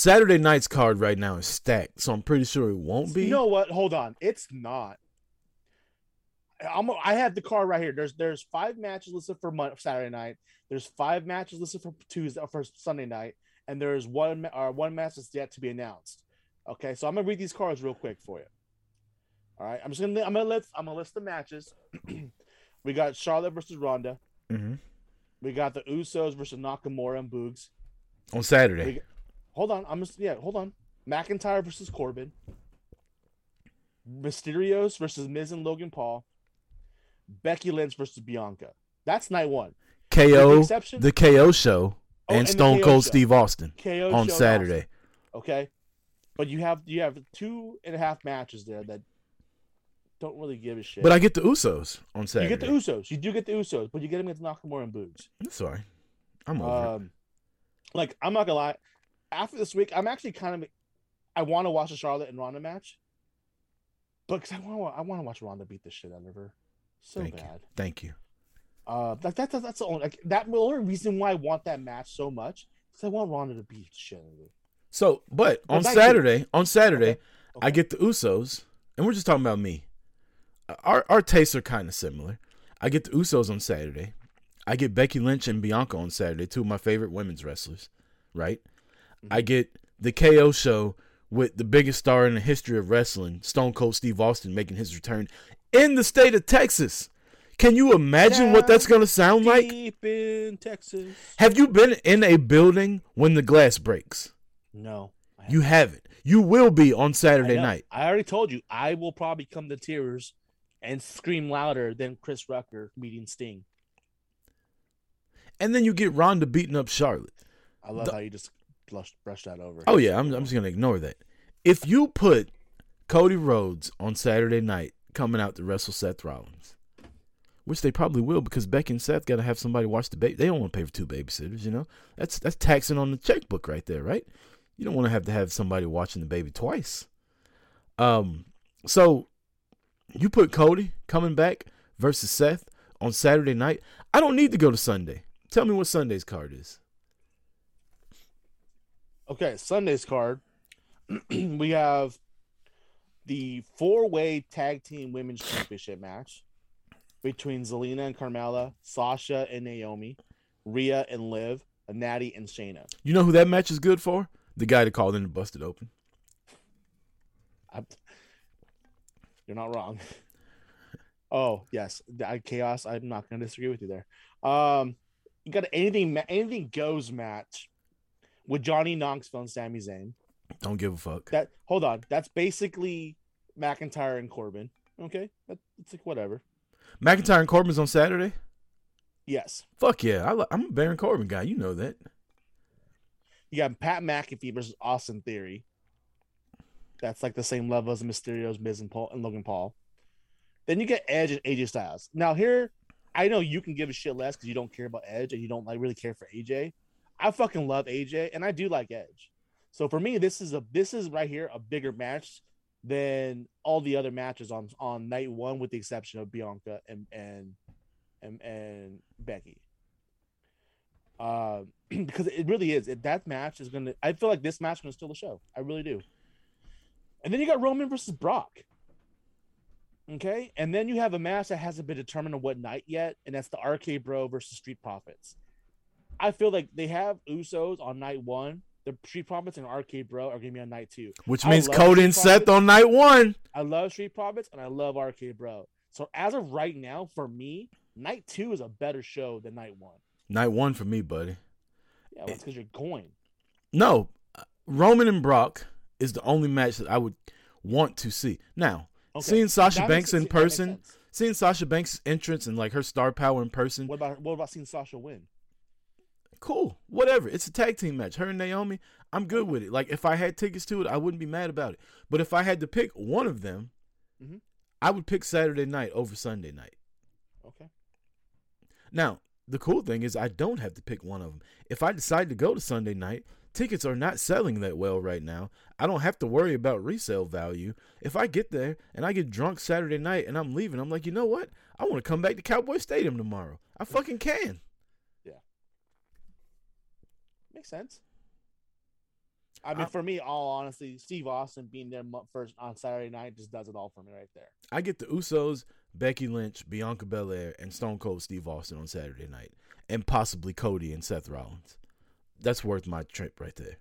Saturday night's card right now is stacked, so I'm pretty sure it won't be. You know what? Hold on. It's not. I'm, I have the card right here. There's there's five matches listed for Monday, Saturday night. There's five matches listed for Tuesday for Sunday night, and there's one or uh, one match that's yet to be announced. Okay, so I'm gonna read these cards real quick for you. All right, I'm just gonna I'm gonna list I'm gonna list the matches. we got Charlotte versus Ronda. Mhm. We got the Usos versus Nakamura and Boogs. on Saturday. Hold on, I'm just yeah. Hold on. McIntyre versus Corbin. Mysterios versus Miz and Logan Paul. Becky Lynch versus Bianca. That's night one. KO, exception- the KO show, Oh, and and Stone Cold show. Steve Austin KO on Saturday. also, okay, but you have you have two and a half matches there that don't really give a shit. But I get the Usos on Saturday. you get the Usos. You do get the Usos, but you get them against Nakamura and Boogs. Right. I'm over. Um, like I'm not gonna lie. After this week, I'm actually kind of I want to watch the Charlotte and Ronda match, but 'cause I want I want to watch Ronda beat the shit out of her. So Thank you. Thank you. Uh, that, that, that's the only like, that the only reason why I want that match so much because I want Ronda to beat the shit out of her. So, but on. Saturday, on Saturday, Okay. I get the Usos, and we're just talking about me. Our our tastes are kind of similar. I get the Usos on Saturday. I get Becky Lynch and Bianca on Saturday, two of my favorite women's wrestlers. Right. Mm-hmm. I get the KO show with the biggest star in the history of wrestling, Stone Cold Steve Austin, making his return in the state of Texas. Can you imagine what that's going to sound like? Deep in Texas. Have you been in a building when the glass breaks? No, I You haven't. You will be on Saturday know. night. I already told you I will probably come to tears and scream louder than Chris Rucker meeting Sting. And then you get Ronda beating up Charlotte. I love The- how you just brushed, brushed that over. Oh yeah, I'm, I'm just gonna ignore that. If you put Cody Rhodes on Saturday night coming out to wrestle Seth Rollins, which they probably will because Becky and Seth got to have somebody watch the baby. They don't want to pay for two babysitters, you know. That's that's taxing on the checkbook right there, right? You don't want to have to have somebody watching the baby twice. Um, so you put Cody coming back versus Seth on Saturday night. I don't need to go to Sunday. Tell me what Sunday's card is. Okay, Sunday's card. we have the four-way tag team women's championship match between Zelina and Carmella, Sasha and Naomi, Rhea and Liv, Natty and Shayna. You know who that match is good for? The guy that called in and busted open. I, you're not wrong. Oh yes, that chaos. I'm not going to disagree with you there. Um, you got anything anything goes match with Johnny Knoxville and Sami Zayn. Don't give a fuck. That hold on, that's basically McIntyre and Corbin. Okay, that, it's like whatever. McIntyre and Corbin's on Saturday. Yes, Fuck yeah, I li- I'm a Baron Corbin guy. You know that. you got Pat McAfee versus Austin Theory. That's like the same level as Mysterio's Miz and Paul and Logan Paul. Then you get Edge and AJ Styles. Now here, I know you can give a shit less because you don't care about Edge and you don't like really care for AJ. I fucking love AJ and I do like Edge. So for me, this is a this is right here a bigger match than all the other matches on on night one, with the exception of Bianca and and and, and Becky. Uh, because it really is. It, that match is gonna. I feel like this match is gonna steal the show. I really do. And then you got Roman versus Brock. Okay, and then you have a match that hasn't been determined on what night yet, and that's the RK Bro versus Street Profits. I feel like they have Usos on night one. The Street Profits and RK Bro are gonna be on night two. Which I means Cody and Seth on night one. I love Street Profits and I love RK Bro. So as of right now, for me, night two is a better show than night one. Night one for me, buddy. Yeah, that's because you're going. No, uh, Roman and Brock is the only match that I would want to see. Now, Okay. seeing Sasha That Banks in person, seeing Sasha Banks' entrance and like her star power in person, What about what about seeing Sasha win? Cool, whatever. It's a tag team match. Her and Naomi, I'm good with it. Like if I had tickets to it, I wouldn't be mad about it. But if I had to pick one of them, Mhm. I would pick Saturday night over Sunday night. Okay. Now, the cool thing is I don't have to pick one of them. If I decide to go to Sunday night, tickets are not selling that well right now. I don't have to worry about resale value. If I get there and I get drunk Saturday night and I'm leaving, I'm like, you know what? I want to come back to Cowboy Stadium tomorrow. I fucking can. Makes sense. I mean, I- for me, all honestly, Steve Austin being there first on Saturday night just does it all for me right there. I get the Usos, Becky Lynch, Bianca Belair, and Stone Cold Steve Austin on Saturday night, and possibly Cody and Seth Rollins. That's worth my trip right there.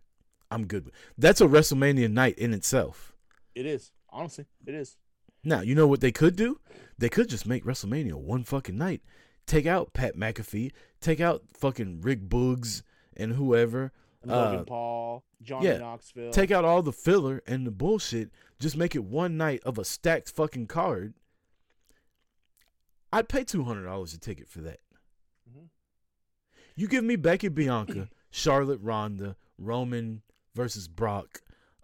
I'm good with. That's a WrestleMania night in itself. It is honestly, it is. Now you know what they could do? They could just make WrestleMania one fucking night. Take out Pat McAfee. Take out fucking Rick Boogs and whoever. Logan Uh, Paul, Johnny yeah, Knoxville. Take out all the filler and the bullshit. Just make it one night of a stacked fucking card. I'd pay two hundred dollars a ticket for that. Mhm. You give me Becky Bianca, Charlotte Ronda, Roman versus Brock,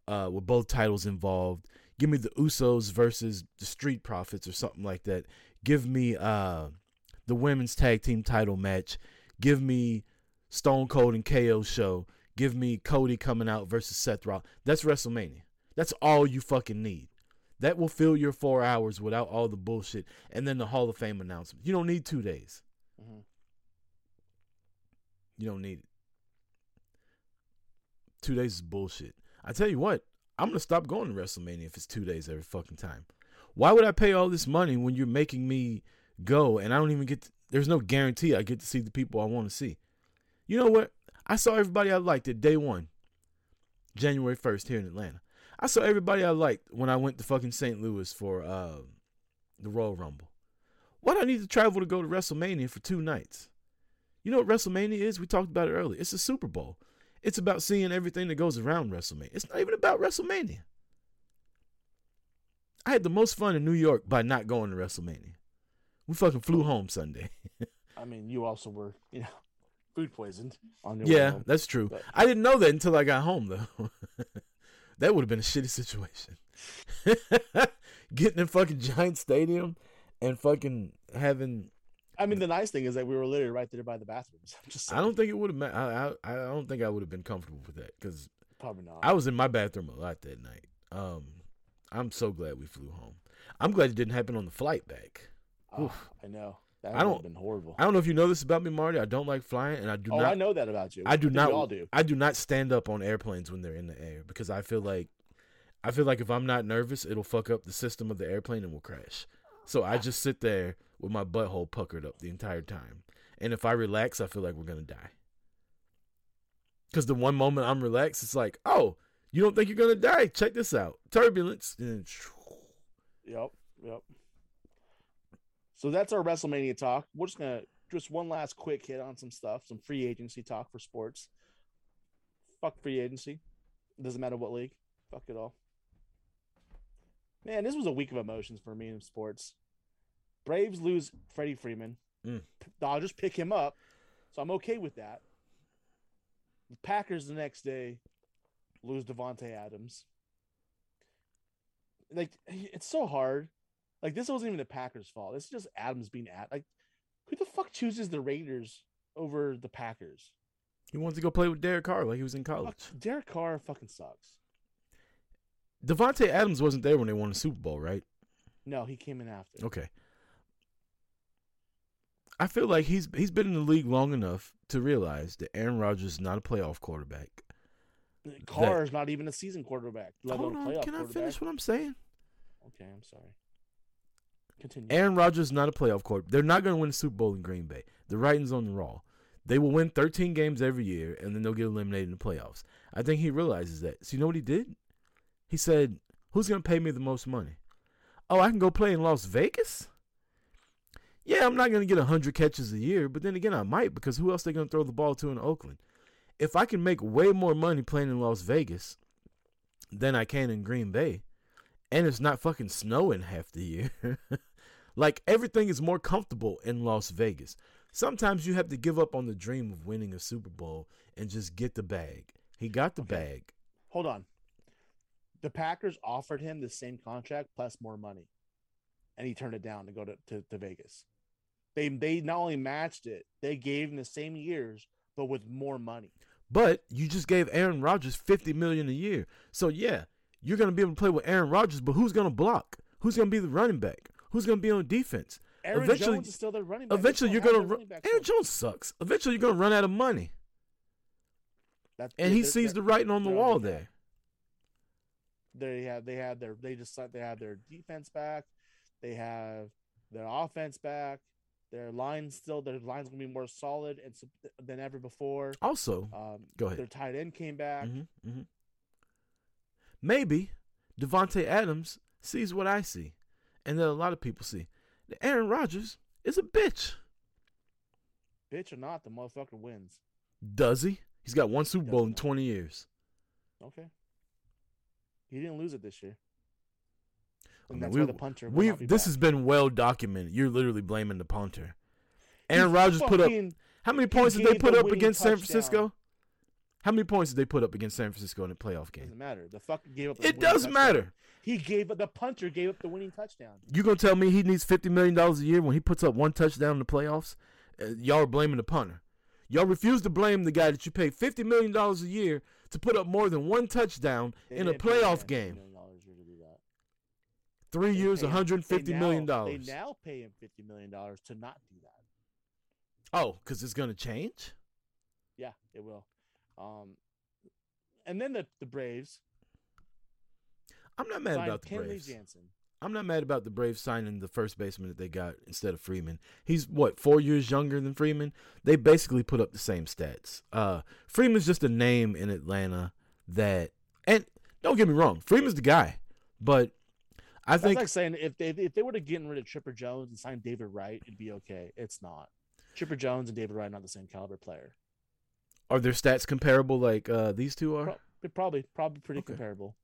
uh, with both titles involved. Give me the Usos versus the Street Profits or something like that. Give me uh, the women's tag team title match. Give me Stone Cold and KO show. Give me Cody coming out versus Seth Rollins. That's WrestleMania. That's all you fucking need. That will fill your four hours without all the bullshit. And then the Hall of Fame announcement. You don't need two days. Mhm. You don't need it. Two days is bullshit. I tell you what, I'm gonna stop going to WrestleMania if it's two days every fucking time. Why would I pay all this money when you're making me go and I don't even get? To, there's no guarantee I get to see the people I want to see. You know what? I saw everybody I liked at day one, January 1st here in Atlanta. I saw everybody I liked when I went to fucking St. Louis for uh, the Royal Rumble. Why do I need to travel to go to WrestleMania for two nights? You know what WrestleMania is? We talked about it earlier. It's a Super Bowl. It's about seeing everything that goes around WrestleMania. It's not even about WrestleMania. I had the most fun in New York by not going to WrestleMania. We fucking flew home Sunday. I mean, you also were, you know, food poisoned on your way yeah, that's true. But- I didn't know that until I got home, though. that would have been a shitty situation. Getting in fucking Giant Stadium and fucking having. I mean, the nice thing is that we were literally right there by the bathrooms. I'm just I don't think it would have. I, I I don't think I would have been comfortable with that because probably not. I was in my bathroom a lot that night. Um, I'm so glad we flew home. I'm glad it didn't happen on the flight back. Oh. I know that I don't- been horrible. I don't know if you know this about me, Marty. I don't like flying, and I do oh, not. I know that about you. I do think not. All do. I do not stand up on airplanes when they're in the air because I feel like, I feel like if I'm not nervous, it'll fuck up the system of the airplane and we'll crash. So I just sit there with my butthole puckered up the entire time, and if I relax, I feel like we're gonna die. Because the one moment I'm relaxed, it's like, oh, you don't think you're gonna die? Check this out, turbulence. And Yep. Yep. So that's our WrestleMania talk. We're just gonna just one last quick hit on some stuff, some free agency talk for sports. Fuck free agency. Doesn't matter what league. Fuck it all. Man, this was a week of emotions for me in sports. Braves lose Freddie Freeman. Mm. Dodgers pick him up, so I'm okay with that. The Packers the next day lose Davante Adams. Like it's so hard. Like this wasn't even the Packers' fault. This is just Adams being at like who the fuck chooses the Raiders over the Packers? he wanted to go play with Derek Carr like he was in Fuck, college. Derek Carr fucking sucks. Davante Adams wasn't there when they won the Super Bowl, right? No, he came in after. Okay. I feel like he's he's been in the league long enough to realize that Aaron Rodgers is not a playoff quarterback. Carr is not even a season quarterback, Hold on, can I finish what I'm saying? Okay, I'm sorry. Continue. Aaron Rodgers is not a playoff quarterback. They're not going to win the Super Bowl in Green Bay. The writing's on the wall. They will win 13 games every year, and then they'll get eliminated in the playoffs. I think he realizes that. So you know what he did? He said, "Who's going to pay me the most money? Oh, I can go play in Las Vegas." Yeah, I'm not going to get 100 catches a year, but then again, I might because who else they going to throw the ball to in Oakland? If I can make way more money playing in Las Vegas than I can in Green Bay, and it's not fucking snowing half the year, like everything is more comfortable in Las Vegas. Sometimes you have to give up on the dream of winning a Super Bowl and just get the bag. He got the Okay. bag. Hold on. The Packers offered him the same contract plus more money, and he turned it down to go to, to, to Vegas. They they not only matched it, they gave him the same years, but with more money. But you just gave Aaron Rodgers fifty million a year. So yeah, you're gonna be able to play with Aaron Rodgers, but who's gonna block? Who's gonna be the running back? Who's gonna be on defense? Aaron Eventually- Jones is still their running back. Eventually, you're gonna run. Aaron. Jones sucks. Eventually, you're gonna run out of money, That's- and he sees the writing on the wall there. They have they have their they just they have their defense back. They have their offense back. Their line still their line's gonna be more solid and than ever before. Also, Um, Go ahead. Their tight end came back. mhm, mhm. Maybe Davante Adams sees what I see, and that a lot of people see. That Aaron Rodgers is a bitch. Bitch or not, the motherfucker wins. Does he? He's got one Super Bowl in 20 years. Okay. He didn't lose it this year. I mean, that's we, why the punter. we this back. has been well documented. You're literally blaming the punter. Aaron Rodgers put up how many points did they put the up against San. Francisco? How many points did they put up against San Francisco in the playoff game? Doesn't matter. The fuck gave up. the It does touchdown. matter. He gave up the punter gave up the winning touchdown. You gonna tell me he needs fifty million dollars a year when he puts up one touchdown in the playoffs? Uh, y'all are blaming the punter. Y'all refuse to blame the guy that you pay fifty million dollars a year to put up more than one touchdown They in a playoff game. million dollars a year to do that. Three They years, one hundred fifty million dollars. They now pay him fifty million dollars to not do that. Oh, because it's gonna change. Yeah, it will. Um, and then the the Braves I'm not mad about the Kenley Braves. Jansen. I'm not mad about the Braves signing the first baseman that they got instead of Freeman. He's what four years younger than Freeman. They basically put up the same stats. Uh, Freeman's just a name in Atlanta that, and don't get me wrong, Freeman's the guy, but I That's think like saying if they if they were to get rid of Chipper Jones and sign David Wright, it'd be okay. It's not. Chipper Jones and David Wright are not the same caliber player. Are their stats comparable like uh, these two are? Pro- probably probably pretty Okay. comparable.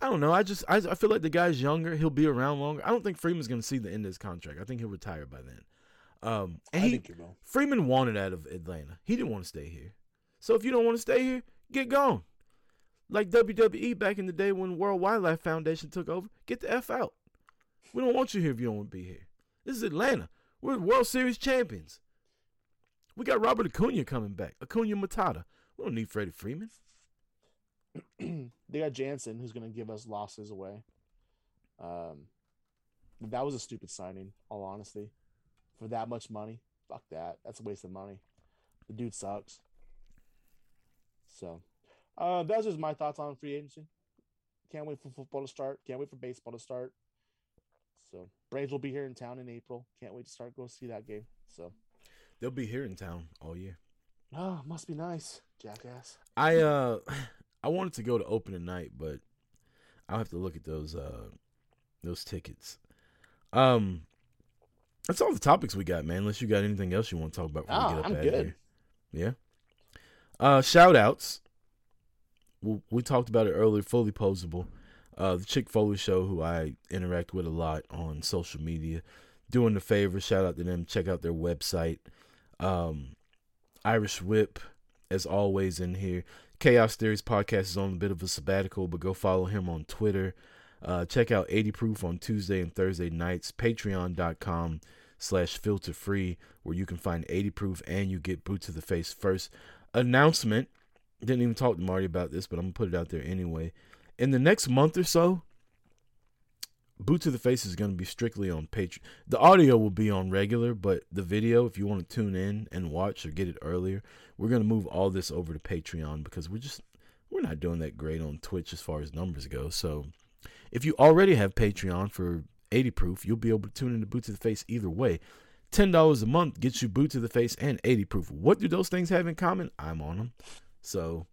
I don't know. I just I, I feel like the guy's younger. He'll be around longer. I don't think Freeman's going to see the end of his contract. I think he'll retire by then. Um, and I he, think you will. Freeman wanted out of Atlanta. He didn't want to stay here. So if you don't want to stay here, get gone. Like WWE back in the day when World Wildlife Foundation took over, get the F out. We don't want you here if you don't want to be here. This is Atlanta. We're World Series champions. We got Robert Acuna coming back. Acuna Matata. We don't need Freddie Freeman. they got Jansen, who's going to give us losses away. Um, that was a stupid signing. All honesty, for that much money, fuck that. That's a waste of money. The dude sucks. So, uh, that's just my thoughts on free agency. Can't wait for football to start. Can't wait for baseball to start. So, Braves will be here in town in April. Can't wait to start go see that game. So, They'll be here in town all year. oh, must be nice, jackass. I uh I wanted to go to opening night, but I'll have to look at those uh those tickets. Um that's all the topics we got, man. Unless you got anything else you want to talk about before we Ah, get up I'm out of good. here. Yeah. Uh shout outs. We, we talked about it earlier, fully posable. Uh the Chick Foley show, who I interact with a lot on social media. Doing the favor, shout out to them. Check out their website. Um Irish Whip, as always, in here. Chaos Theories podcast is on a bit of a sabbatical, but go follow him on Twitter. Uh, check out 80 Proof on Tuesday and Thursday nights. Patreon.com slash filter free, where you can find 80 Proof and you get boot to the face first. Announcement. Didn't even talk to Marty about this, but I'm going to put it out there anyway. In the next month or so, Boot to the Face is going to be strictly on Patreon. The audio will be on regular, but the video, if you want to tune in and watch or get it earlier, we're going to move all this over to Patreon because we're just we're not doing that great on Twitch as far as numbers go. So, if you already have Patreon for 80 proof, you'll be able to tune in to Boot to the Face either way. $10 a month gets you Boot to the Face and 80 proof. What do those things have in common? I'm on them. So,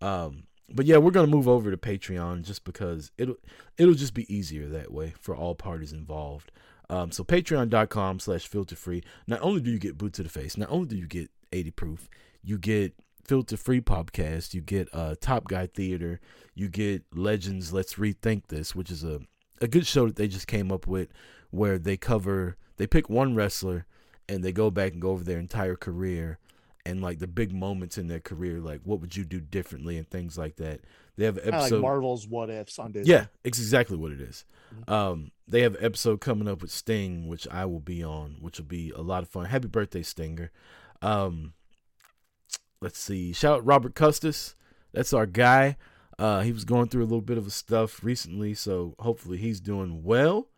um but yeah, we're gonna move over to Patreon just because it'll it'll just be easier that way for all parties involved. Um, so patreon.com slash filter free. Not only do you get boot to the face, not only do you get 80 proof, you get filter free podcast, you get uh Top Guy Theater, you get Legends Let's Rethink This, which is a, a good show that they just came up with where they cover they pick one wrestler and they go back and go over their entire career and like the big moments in their career, like what would you do differently and things like that. They have an Kind of episode like Marvel's What Ifs on Disney. yeah, it's exactly what it is. Um, they have episode coming up with Sting, which I will be on, which will be a lot of fun. Happy birthday, Stinger! Um, let's see. Shout out Robert Custis. That's our guy. Uh, he was going through a little bit of a stuff recently, so hopefully he's doing well.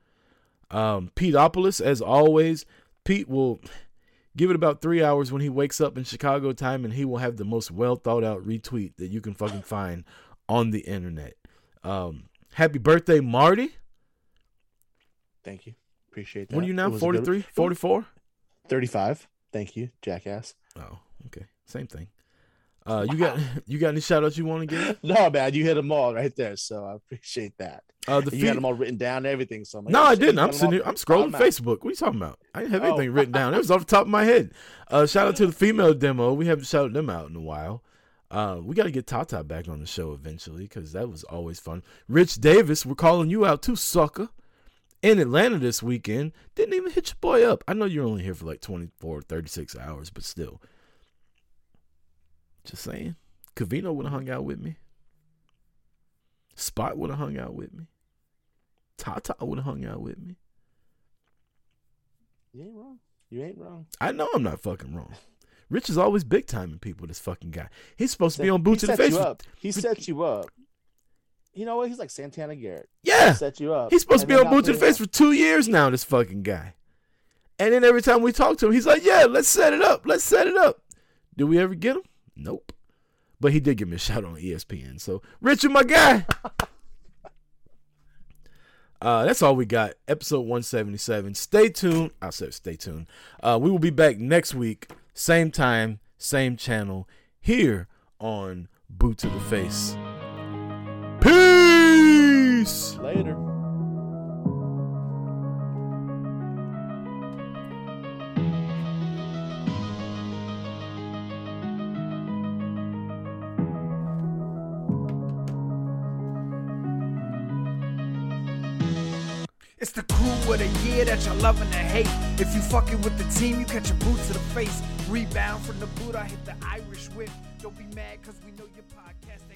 Um, Pete Opolis, as always, Pete will give it about three hours when he wakes up in Chicago time, and he will have the most well thought out retweet that you can fucking find on the internet. Um, happy birthday, Marty. Thank you. Appreciate that. What are you now? was 43? 44? 35. Thank you, jackass. Oh, okay. Same thing. Uh, you got you got any shout outs you want to give? No, man, you hit them all right there. So I appreciate that. Uh, the you had them all written down and everything. So I'm like, No, oh, I didn't. I'm sitting here. I'm scrolling automatic. Facebook. What are you talking about? I didn't have Oh. anything written down. It was off the top of my head. Uh, shout out to the female demo. We haven't shouted them out in a while. Uh, we got to get Tata back on the show eventually because that was always fun. Rich Davis, we're calling you out too, sucker. In Atlanta this weekend, didn't even hit your boy up. I know you're only here for like 24, 36 hours, but still. Just saying. Cavino would have hung out with me. Spot would have hung out with me. Tata would have hung out with me. You ain't wrong. You ain't wrong. I know I'm not fucking wrong. Rich is always big timing people. This fucking guy. He's supposed to be on Boots he to the Face. You up. He set you up. You know what? He's like Santana Garrett. yeah, Set you up. he's supposed to be on Boots to the Face for two years now. This fucking guy. And then every time we talk to him, he's like, "Yeah, let's set it up. Let's set it up." Do we ever get him? Nope. But he did give me a shout on ESPN. So Richard, my guy. Uh, that's all we got. Episode 177. Stay tuned. I said stay tuned. Uh, we will be back next week, same time, same channel, here on Boot to the Face. Peace. Later. Of the year that you're loving to hate. If you fucking with the team, you catch a boot to the face. Rebound from the boot, I hit the Irish whip. Don't be mad, cause we know your podcast.